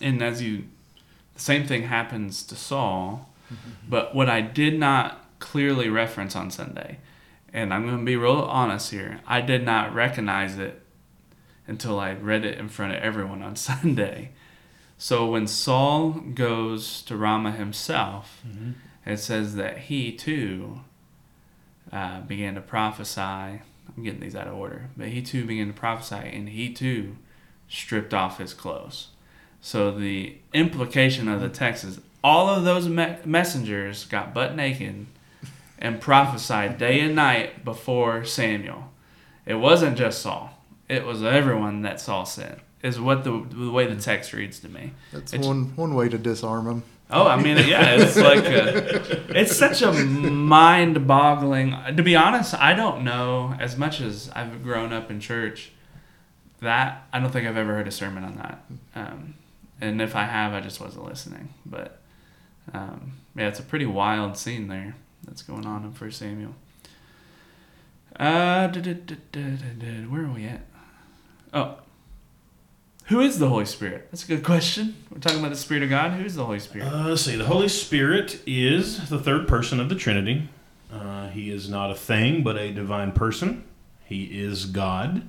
Speaker 2: And as you, the same thing happens to Saul, but what I did not clearly reference on Sunday, and I'm going to be real honest here, I did not recognize it until I read it in front of everyone on Sunday. So when Saul goes to Ramah himself, it says that he too uh, began to prophesy. I'm getting these out of order, but he too began to prophesy, and he too stripped off his clothes. So the implication of the text is all of those me- messengers got butt naked and prophesied day and night before Samuel. It wasn't just Saul; it was everyone that Saul sent. Is what the the way the text reads to me.
Speaker 4: That's
Speaker 2: It's-
Speaker 4: one one way to disarm them.
Speaker 2: Oh, I mean, yeah, it's like a, it's such a mind-boggling. To be honest, I don't know as much as I've grown up in church. That I don't think I've ever heard a sermon on that. Um, and if I have, I just wasn't listening. But um, yeah, it's a pretty wild scene there that's going on in First Samuel. Uh, da- da- da- where are we at? Oh, who is the Holy Spirit? That's a good question. We're talking about the Spirit of God. Who is the Holy Spirit?
Speaker 3: Uh, let's see. The Holy Spirit is the third person of the Trinity. Uh, he is not a thing, but a divine person. He is God.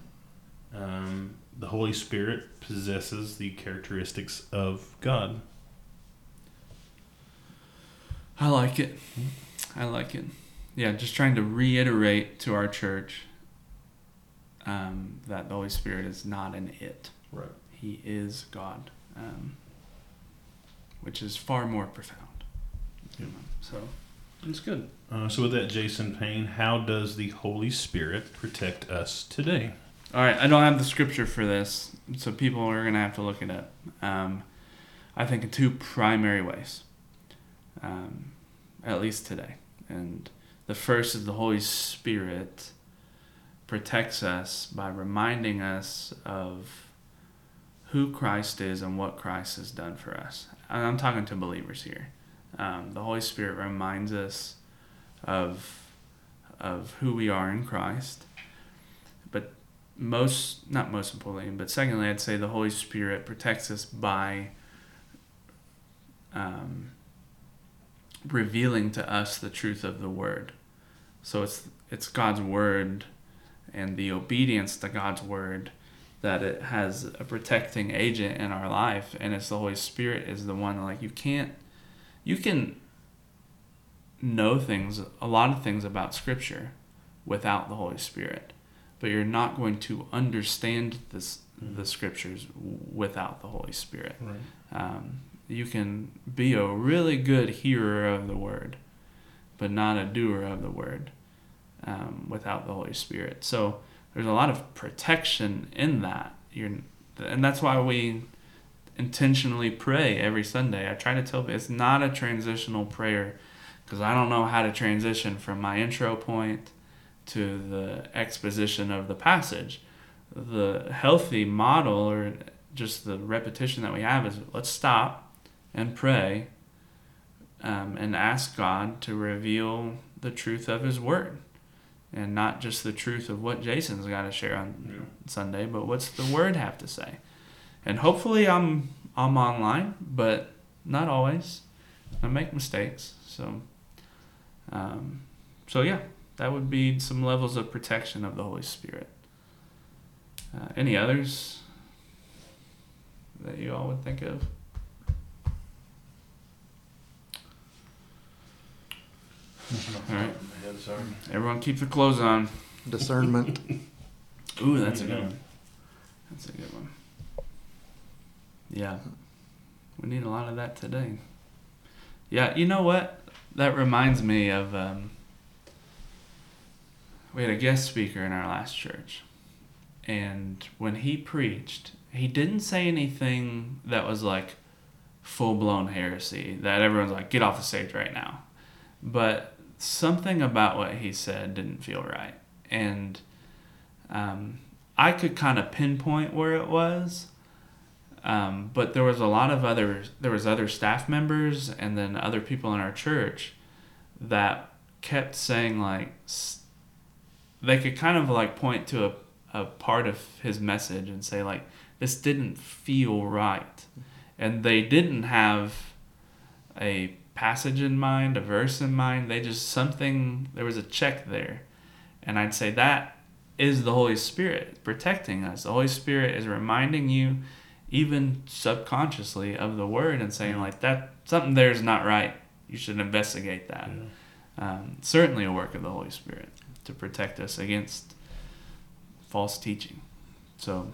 Speaker 3: Um, the Holy Spirit possesses the characteristics of God.
Speaker 2: I like it. I like it. Yeah, just trying to reiterate to our church um, that the Holy Spirit is not an it.
Speaker 3: Right.
Speaker 2: He is God, um, which is far more profound. You know, So it's good.
Speaker 3: Uh, so, with that, Jason Payne, how does the Holy Spirit protect us today?
Speaker 2: All right, I don't have the scripture for this, so people are going to have to look it up. Um, I think in two primary ways, um, at least today. And the first is the Holy Spirit protects us by reminding us of who Christ is and what Christ has done for us. And I'm talking to believers here. Um, the Holy Spirit reminds us of of who we are in Christ, most not most importantly, but secondly, I'd say the Holy Spirit protects us by um, revealing to us the truth of the Word. So it's it's God's Word and the obedience to God's Word that it has a protecting agent in our life, and it's the Holy Spirit is the one like you can't you can know things a lot of things about Scripture without the Holy Spirit but you're not going to understand this the scriptures without the Holy Spirit.
Speaker 3: Right.
Speaker 2: Um, you can be a really good hearer of the word, but not a doer of the word um, without the Holy Spirit. So there's a lot of protection in that. You're, and that's why we intentionally pray every Sunday. I try to tell people it's not a transitional prayer because I don't know how to transition from my intro point to the exposition of the passage. The healthy model, or just the repetition that we have, is let's stop and pray um, and ask God to reveal the truth of His Word. And not just the truth of what Jason's got to share on Sunday, but what's the Word have to say. And hopefully, I'm I'm online, but not always. I make mistakes, so um, so yeah, that would be some levels of protection of the Holy Spirit. Uh, any others that you all would think of? All right, everyone keep their clothes on.
Speaker 4: Discernment.
Speaker 2: Ooh, that's a good one. That's a good one. Yeah, we need a lot of that today. Yeah, you know what? That reminds me of. Um, we had a guest speaker in our last church, and when he preached, he didn't say anything that was like full blown heresy that everyone's like, get off the stage right now. But something about what he said didn't feel right. And um, I could kind of pinpoint where it was. Um, but there was a lot of other there was other staff members and then other people in our church that kept saying like they could kind of like point to a, a part of his message and say like this didn't feel right. And they didn't have a passage in mind a verse in mind. They just something there was a check there. And i'd say that is the holy spirit protecting us. The holy spirit is reminding you even subconsciously of the word and saying like that something there is not right. You should investigate that. Um, certainly a work of the holy spirit to protect us against false teaching. So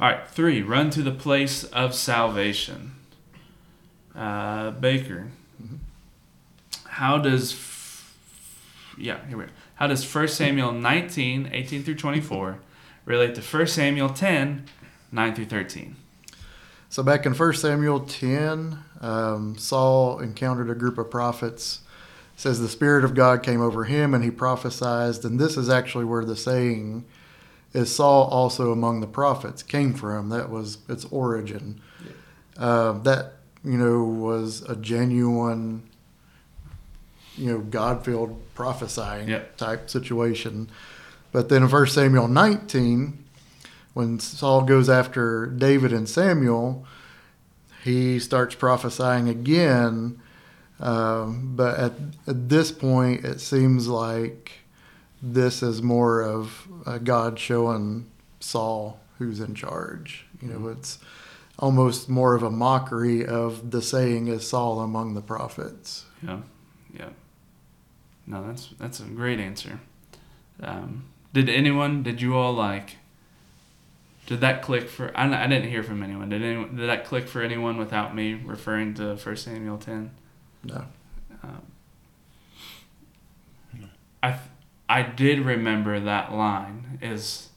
Speaker 2: all right three run to the place of salvation. Uh, baker. How does f- yeah here we go. How does 1 samuel 19 18 through 24 relate to 1 samuel 10 9 through 13
Speaker 4: So back in 1 Samuel 10, um, Saul encountered a group of prophets. Says the Spirit of God came over him and he prophesied. And this is actually where the saying is Saul also among the prophets came from. That was its origin. Uh, that you know was a genuine, you know, God-filled prophesying type situation. But then in 1 Samuel 19, when Saul goes after David and Samuel, he starts prophesying again. Um, but at, at this point, it seems like this is more of uh, God showing Saul who's in charge. You know, it's almost more of a mockery of the saying is Saul among the prophets.
Speaker 2: Yeah, yeah. No, that's that's a great answer. Um, did anyone? Did you all like? Did that click for? I, I didn't hear from anyone. Did anyone? Did that click for anyone without me referring to First Samuel ten?
Speaker 4: No.
Speaker 2: Um, I I did remember that line is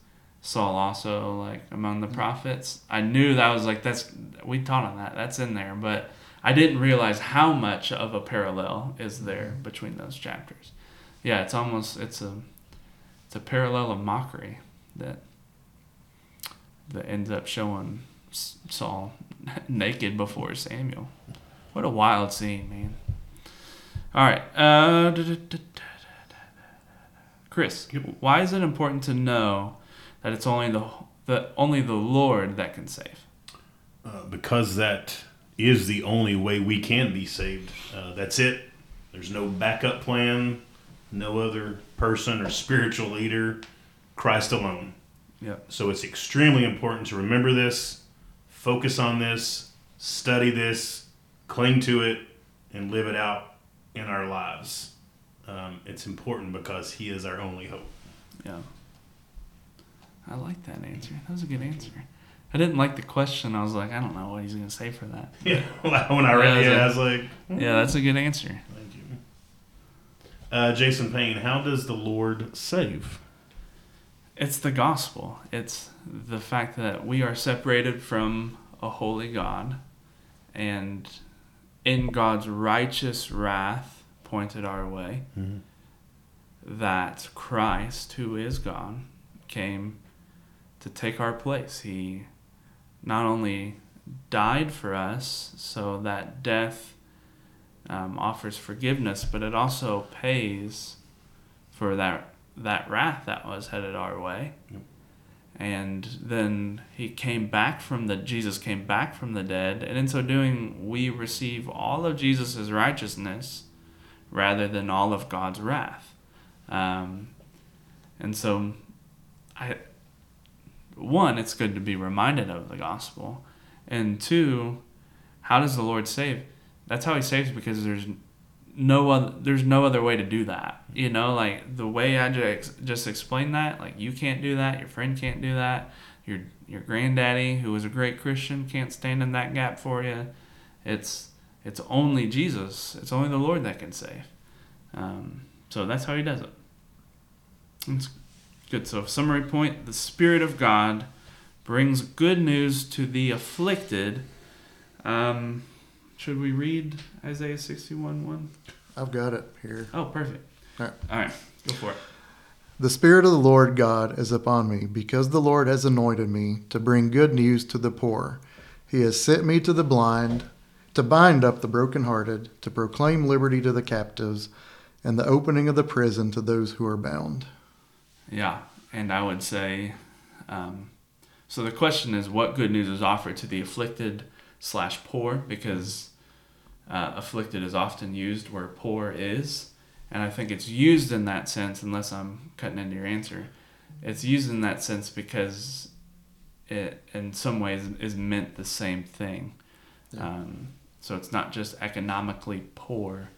Speaker 2: Saul also like among the prophets. I knew that was like that's we taught on that. That's in there, but I didn't realize how much of a parallel is there between those chapters. Yeah, it's almost it's a it's a parallel of mockery that that ends up showing Saul naked before Samuel. What a wild scene, man. All right. Uh, da- da- da- Chris, why is it important to know that it's only the the only the Lord that can save?
Speaker 3: Uh, because that is the only way we can be saved. Uh, that's it. There's no backup plan, no other person or spiritual leader, Christ alone.
Speaker 2: Yep.
Speaker 3: So it's extremely important to remember this, focus on this, study this, cling to it, and live it out in our lives. Um, it's important because He is our only hope.
Speaker 2: Yeah. I like that answer. That was a good answer. I didn't like the question. I was like, I don't know what he's gonna say for that.
Speaker 3: Yeah, when I read it,
Speaker 2: Yeah,
Speaker 3: I was like,
Speaker 2: Yeah, that's a good answer.
Speaker 3: Thank you. Uh, Jason Payne, how does the Lord save?
Speaker 2: It's the gospel. It's the fact that we are separated from a holy God and in God's righteous wrath pointed our way that Christ, who is God, came to take our place. He not only died for us so that death um, offers forgiveness, but it also pays for that that wrath that was headed our way.
Speaker 3: Yep.
Speaker 2: And then he came back from the Jesus came back from the dead, and in so doing, we receive all of Jesus' righteousness rather than all of God's wrath. Um, and so, I one, it's good to be reminded of the gospel, and two, how does the Lord save? That's how He saves because there's no other there's no other way to do that. You know, like the way I just just explained that, like you can't do that, your friend can't do that, your your granddaddy who was a great Christian can't stand in that gap for you. It's it's only Jesus. It's only the Lord that can save. Um, so that's how He does it. It's good. So summary point: the Spirit of God brings good news to the afflicted. Um, should we read Isaiah sixty-one one?
Speaker 4: I've got it here.
Speaker 2: Oh, perfect.
Speaker 4: All right.
Speaker 2: All right, go for it.
Speaker 4: The Spirit of the Lord God is upon me, because the Lord has anointed me to bring good news to the poor. He has sent me to the blind, to bind up the brokenhearted, to proclaim liberty to the captives, and the opening of the prison to those who are bound.
Speaker 2: Yeah, and I would say, um, so the question is, what good news is offered to the afflicted slash poor? Because uh, afflicted is often used where poor is, and I think it's used in that sense. Unless I'm cutting into your answer, it's used in that sense because it, in some ways, is meant the same thing. Um, so it's not just economically poor.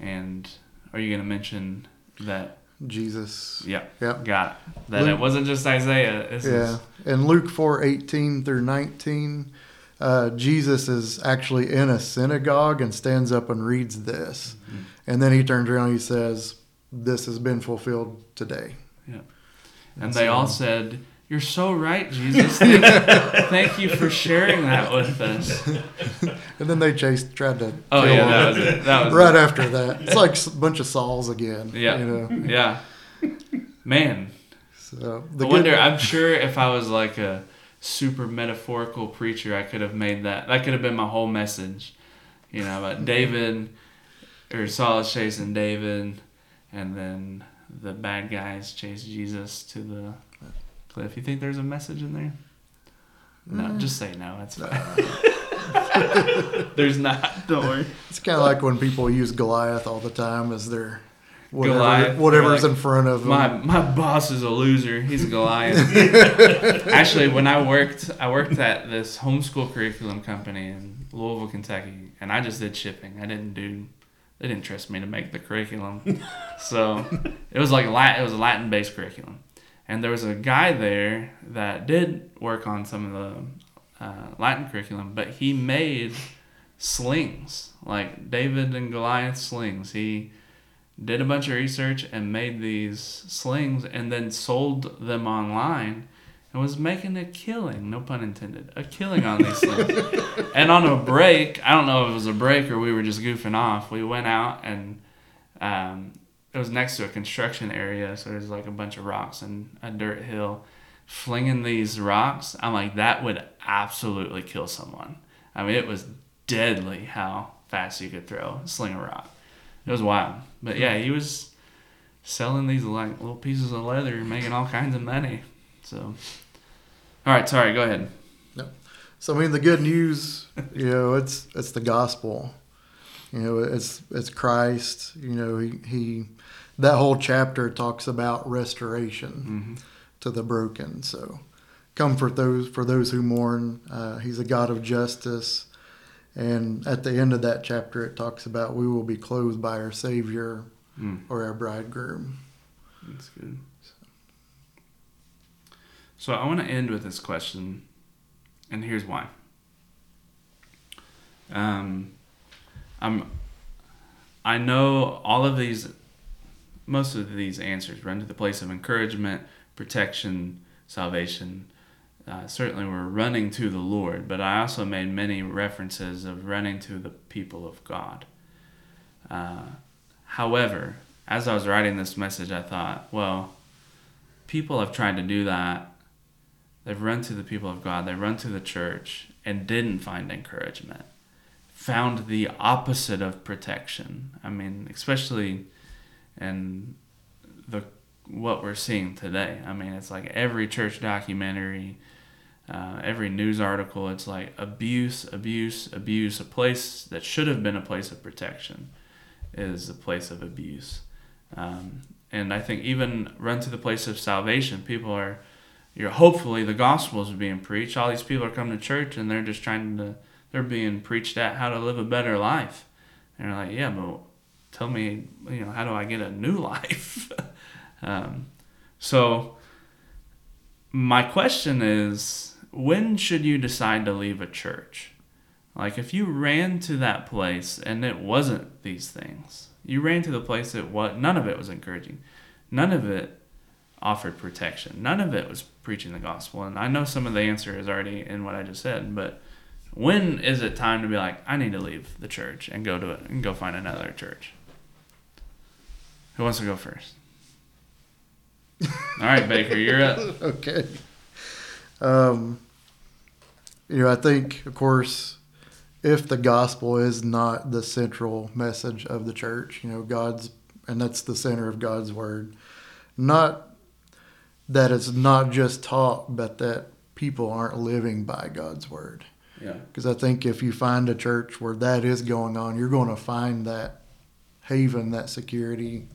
Speaker 2: And are you going to mention that?
Speaker 4: Jesus.
Speaker 2: Yeah.
Speaker 4: Yep.
Speaker 2: Got it. That it wasn't just Isaiah. This
Speaker 4: Yeah.
Speaker 2: is
Speaker 4: In Luke four eighteen through 19, uh, Jesus is actually in a synagogue and stands up and reads this. And then he turns around and he says, This has been fulfilled today. Yeah.
Speaker 2: and they all said, "You're so right, Jesus. Thank, thank you for sharing that with us."
Speaker 4: And then they chased, tried to
Speaker 2: Oh
Speaker 4: kill
Speaker 2: yeah,
Speaker 4: him.
Speaker 2: that was it. That was
Speaker 4: right
Speaker 2: it.
Speaker 4: after that. It's like a bunch of Sauls again.
Speaker 2: Yeah.
Speaker 4: You know?
Speaker 2: Yeah. Man,
Speaker 4: So, So
Speaker 2: I wonder. I'm sure if I was like a super metaphorical preacher, I could have made that. That could have been my whole message. You know, about mm-hmm. David or Saul is chasing David, and then the bad guys chase Jesus to the cliff. You think there's a message in there? No, mm. just say no. That's fine. there's not. Don't worry.
Speaker 4: it's kind of like when people use Goliath all the time as their whatever,
Speaker 2: Goliath,
Speaker 4: whatever's
Speaker 2: like,
Speaker 4: in front of them.
Speaker 2: My my boss is a loser. He's a Goliath. Actually, when I worked, I worked at this homeschool curriculum company in Louisville, Kentucky, and I just did shipping. I didn't do. They didn't trust me to make the curriculum, so it was like Latin. It was a Latin based curriculum, and there was a guy there that did work on some of the uh, Latin curriculum, but he made slings like David and Goliath slings. He did a bunch of research and made these slings and then sold them online and was making a killing, no pun intended, a killing on these slings. and on a break, I don't know if it was a break or we were just goofing off, we went out and um, it was next to a construction area, so there's like a bunch of rocks and a dirt hill. Flinging these rocks, I'm like, that would absolutely kill someone. I mean, it was deadly how fast you could throw, sling a rock. It was wild. But yeah, he was selling these like little pieces of leather, and making all kinds of money. So, all right, sorry, go ahead.
Speaker 4: So I mean, the good news, you know, it's it's the gospel. You know, it's it's Christ. You know, he, he that whole chapter talks about restoration to the broken. So comfort those for those who mourn. Uh, he's a God of justice. And at the end of that chapter, it talks about we will be clothed by our Savior
Speaker 2: Mm,
Speaker 4: or our bridegroom.
Speaker 2: that's good. So I want to end with this question, and here's why. Um, I'm. I know all of these, most of these answers run to the place of encouragement, protection, salvation. Uh, certainly, we're running to the Lord, but I also made many references of running to the people of God. Uh, however, as I was writing this message, I thought, well, people have tried to do that. They've run to the people of God, they've run to the church, and didn't find encouragement. Found the opposite of protection. I mean, especially in the what we're seeing today. I mean, it's like every church documentary, uh, every news article. It's like abuse, abuse, abuse. A place that should have been a place of protection is a place of abuse. Um, and I think even run to the place of salvation. People are, you're hopefully the gospel is being preached. All these people are coming to church and they're just trying to, they're being preached at how to live a better life. And they're like, yeah, but tell me, you know, how do I get a new life? um, so my question is, when should you decide to leave a church? Like if you ran to that place and it wasn't these things, you ran to the place that what none of it was encouraging, none of it offered protection, none of it was preaching the gospel. And I know some of the answer is already in what I just said, but when is it time to be like, I need to leave the church and go to it and go find another church? Who wants to go first? All right, Baker, you're up.
Speaker 4: okay. Um, you know, I think, of course, if the gospel is not the central message of the church, you know, God's, and that's the center of God's word, not that it's not just taught, but that people aren't living by God's word.
Speaker 2: Yeah.
Speaker 4: Because I think if you find a church where that is going on, you're going to find that haven, that security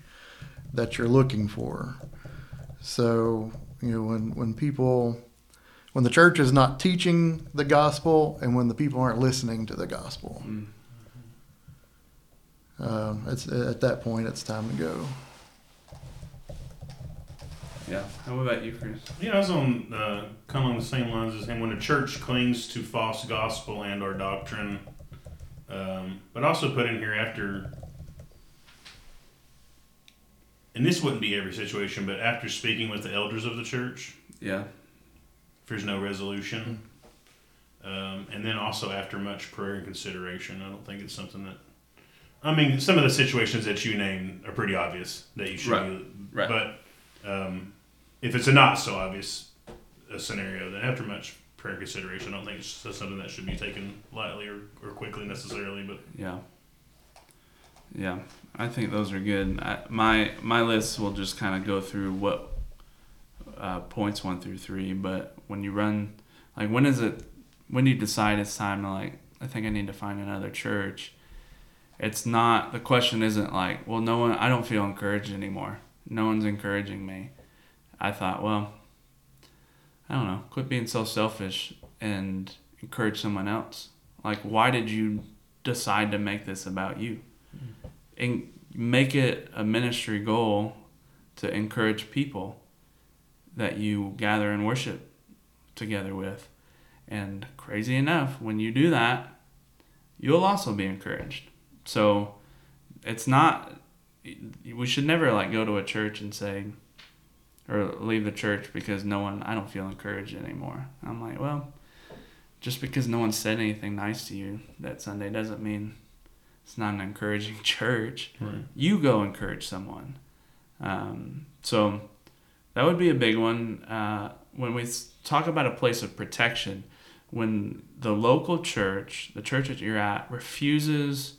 Speaker 4: that you're looking for. So, you know, when, when people, when the church is not teaching the gospel and when the people aren't listening to the gospel,
Speaker 2: Mm.
Speaker 4: um, it's at that point it's time to go.
Speaker 2: Yeah. How about you, Chris?
Speaker 3: Yeah, I was on uh, kind of along the same lines as him. When a church clings to false gospel and or doctrine, um, but also put in here after, and this wouldn't be every situation, but after speaking with the elders of the church,
Speaker 2: Yeah.
Speaker 3: There's no resolution, um, and then also after much prayer and consideration, I don't think it's something that. I mean, some of the situations that you name are pretty obvious that you should,
Speaker 2: Right,
Speaker 3: be,
Speaker 2: right.
Speaker 3: but um, if it's a not so obvious a scenario, then after much prayer consideration, I don't think it's something that should be taken lightly or, or quickly necessarily. But
Speaker 2: Yeah. Yeah, I think those are good. I, my my list will just kind of go through what uh, points one through three. But when you run, like, when is it? When do you decide it's time to like? I think I need to find another church. It's not the question. Isn't like, well, no one. I don't feel encouraged anymore. No one's encouraging me. I thought, well, I don't know. Quit being so selfish and encourage someone else. Like, why did you decide to make this about you? And make it a ministry goal to encourage people that you gather and worship together with. And crazy enough, when you do that, you'll also be encouraged. So it's not, we should never like go to a church and say, or leave the church because no one, I don't feel encouraged anymore. I'm like, well, just because no one said anything nice to you that Sunday doesn't mean it's not an encouraging church.
Speaker 3: Right.
Speaker 2: You go encourage someone. Um, so that would be a big one. Uh, when we talk about a place of protection, when the local church, the church that you're at, refuses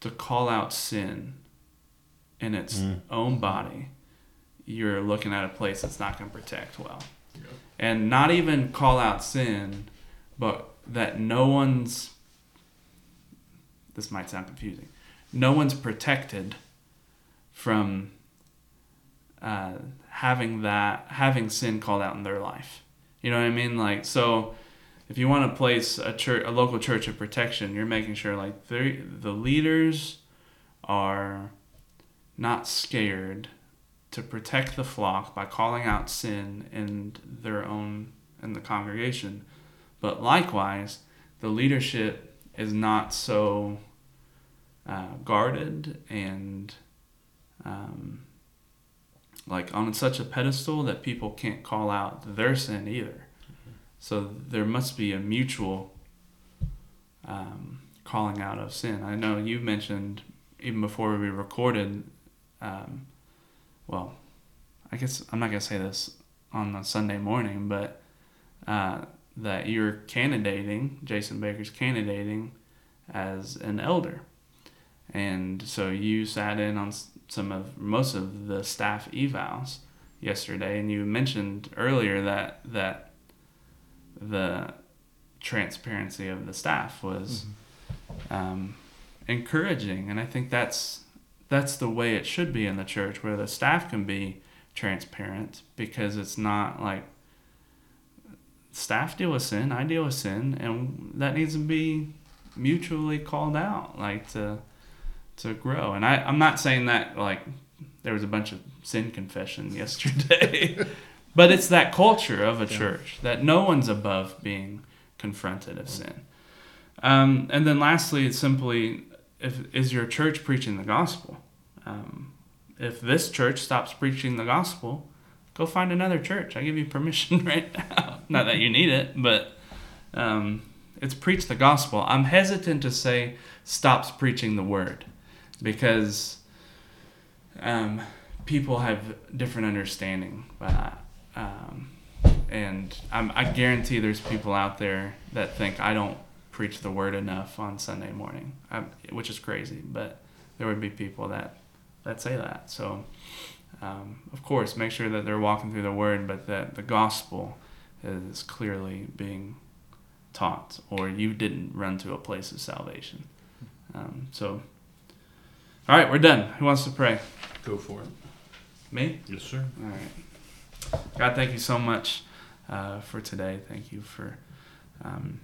Speaker 2: to call out sin in its
Speaker 3: Mm.
Speaker 2: own body, you're looking at a place that's not going to protect well. And not even call out sin, but that no one's this might sound confusing. No one's protected from uh, having that having sin called out in their life. You know what I mean? Like so, if you want to place a church, a local church of protection, you're making sure like the the leaders are not scared to protect the flock by calling out sin in their own in the congregation, but likewise, the leadership is not so uh, guarded and um, like on such a pedestal that people can't call out their sin either. So there must be a mutual um, calling out of sin. I know you mentioned even before we recorded. Um, well, I guess I'm not gonna say this on a Sunday morning, but uh, that you're candidating, Jason Baker's candidating as an elder. And so you sat in on some of most of the staff evals yesterday, and you mentioned earlier that that the transparency of the staff was um, encouraging, and I think that's that's the way it should be in the church, where the staff can be transparent because it's not like staff deal with sin, I deal with sin, and that needs to be mutually called out, like to to grow. And I, I'm not saying that like there was a bunch of sin confession yesterday, but it's that culture of a church that no one's above being confronted of sin. Um, and then lastly, it's simply if is your church preaching the gospel? Um, if this church stops preaching the gospel, go find another church. I give you permission right now. Not that you need it, but um, it's preach the gospel. I'm hesitant to say stops preaching the word because um, people have different understanding by that. Um, and I'm, I guarantee there's people out there that think I don't preach the word enough on Sunday morning, um, which is crazy. But there would be people that that say that. So, um, of course, make sure that they're walking through the word, but that the gospel is clearly being taught, or you didn't run to a place of salvation. Um, so, all right, we're done. Who wants to pray?
Speaker 3: go for it.
Speaker 2: Me?
Speaker 3: Yes, sir.
Speaker 2: All right. God, thank you so much uh, for today. Thank you for um,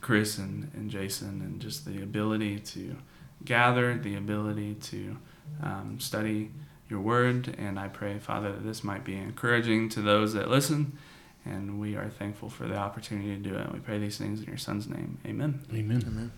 Speaker 2: Chris and, and Jason and just the ability to gather, the ability to um, study your word. And I pray, Father, that this might be encouraging to those that listen. And we are thankful for the opportunity to do it. We pray these things in your son's name. Amen.
Speaker 3: Amen.
Speaker 4: Amen.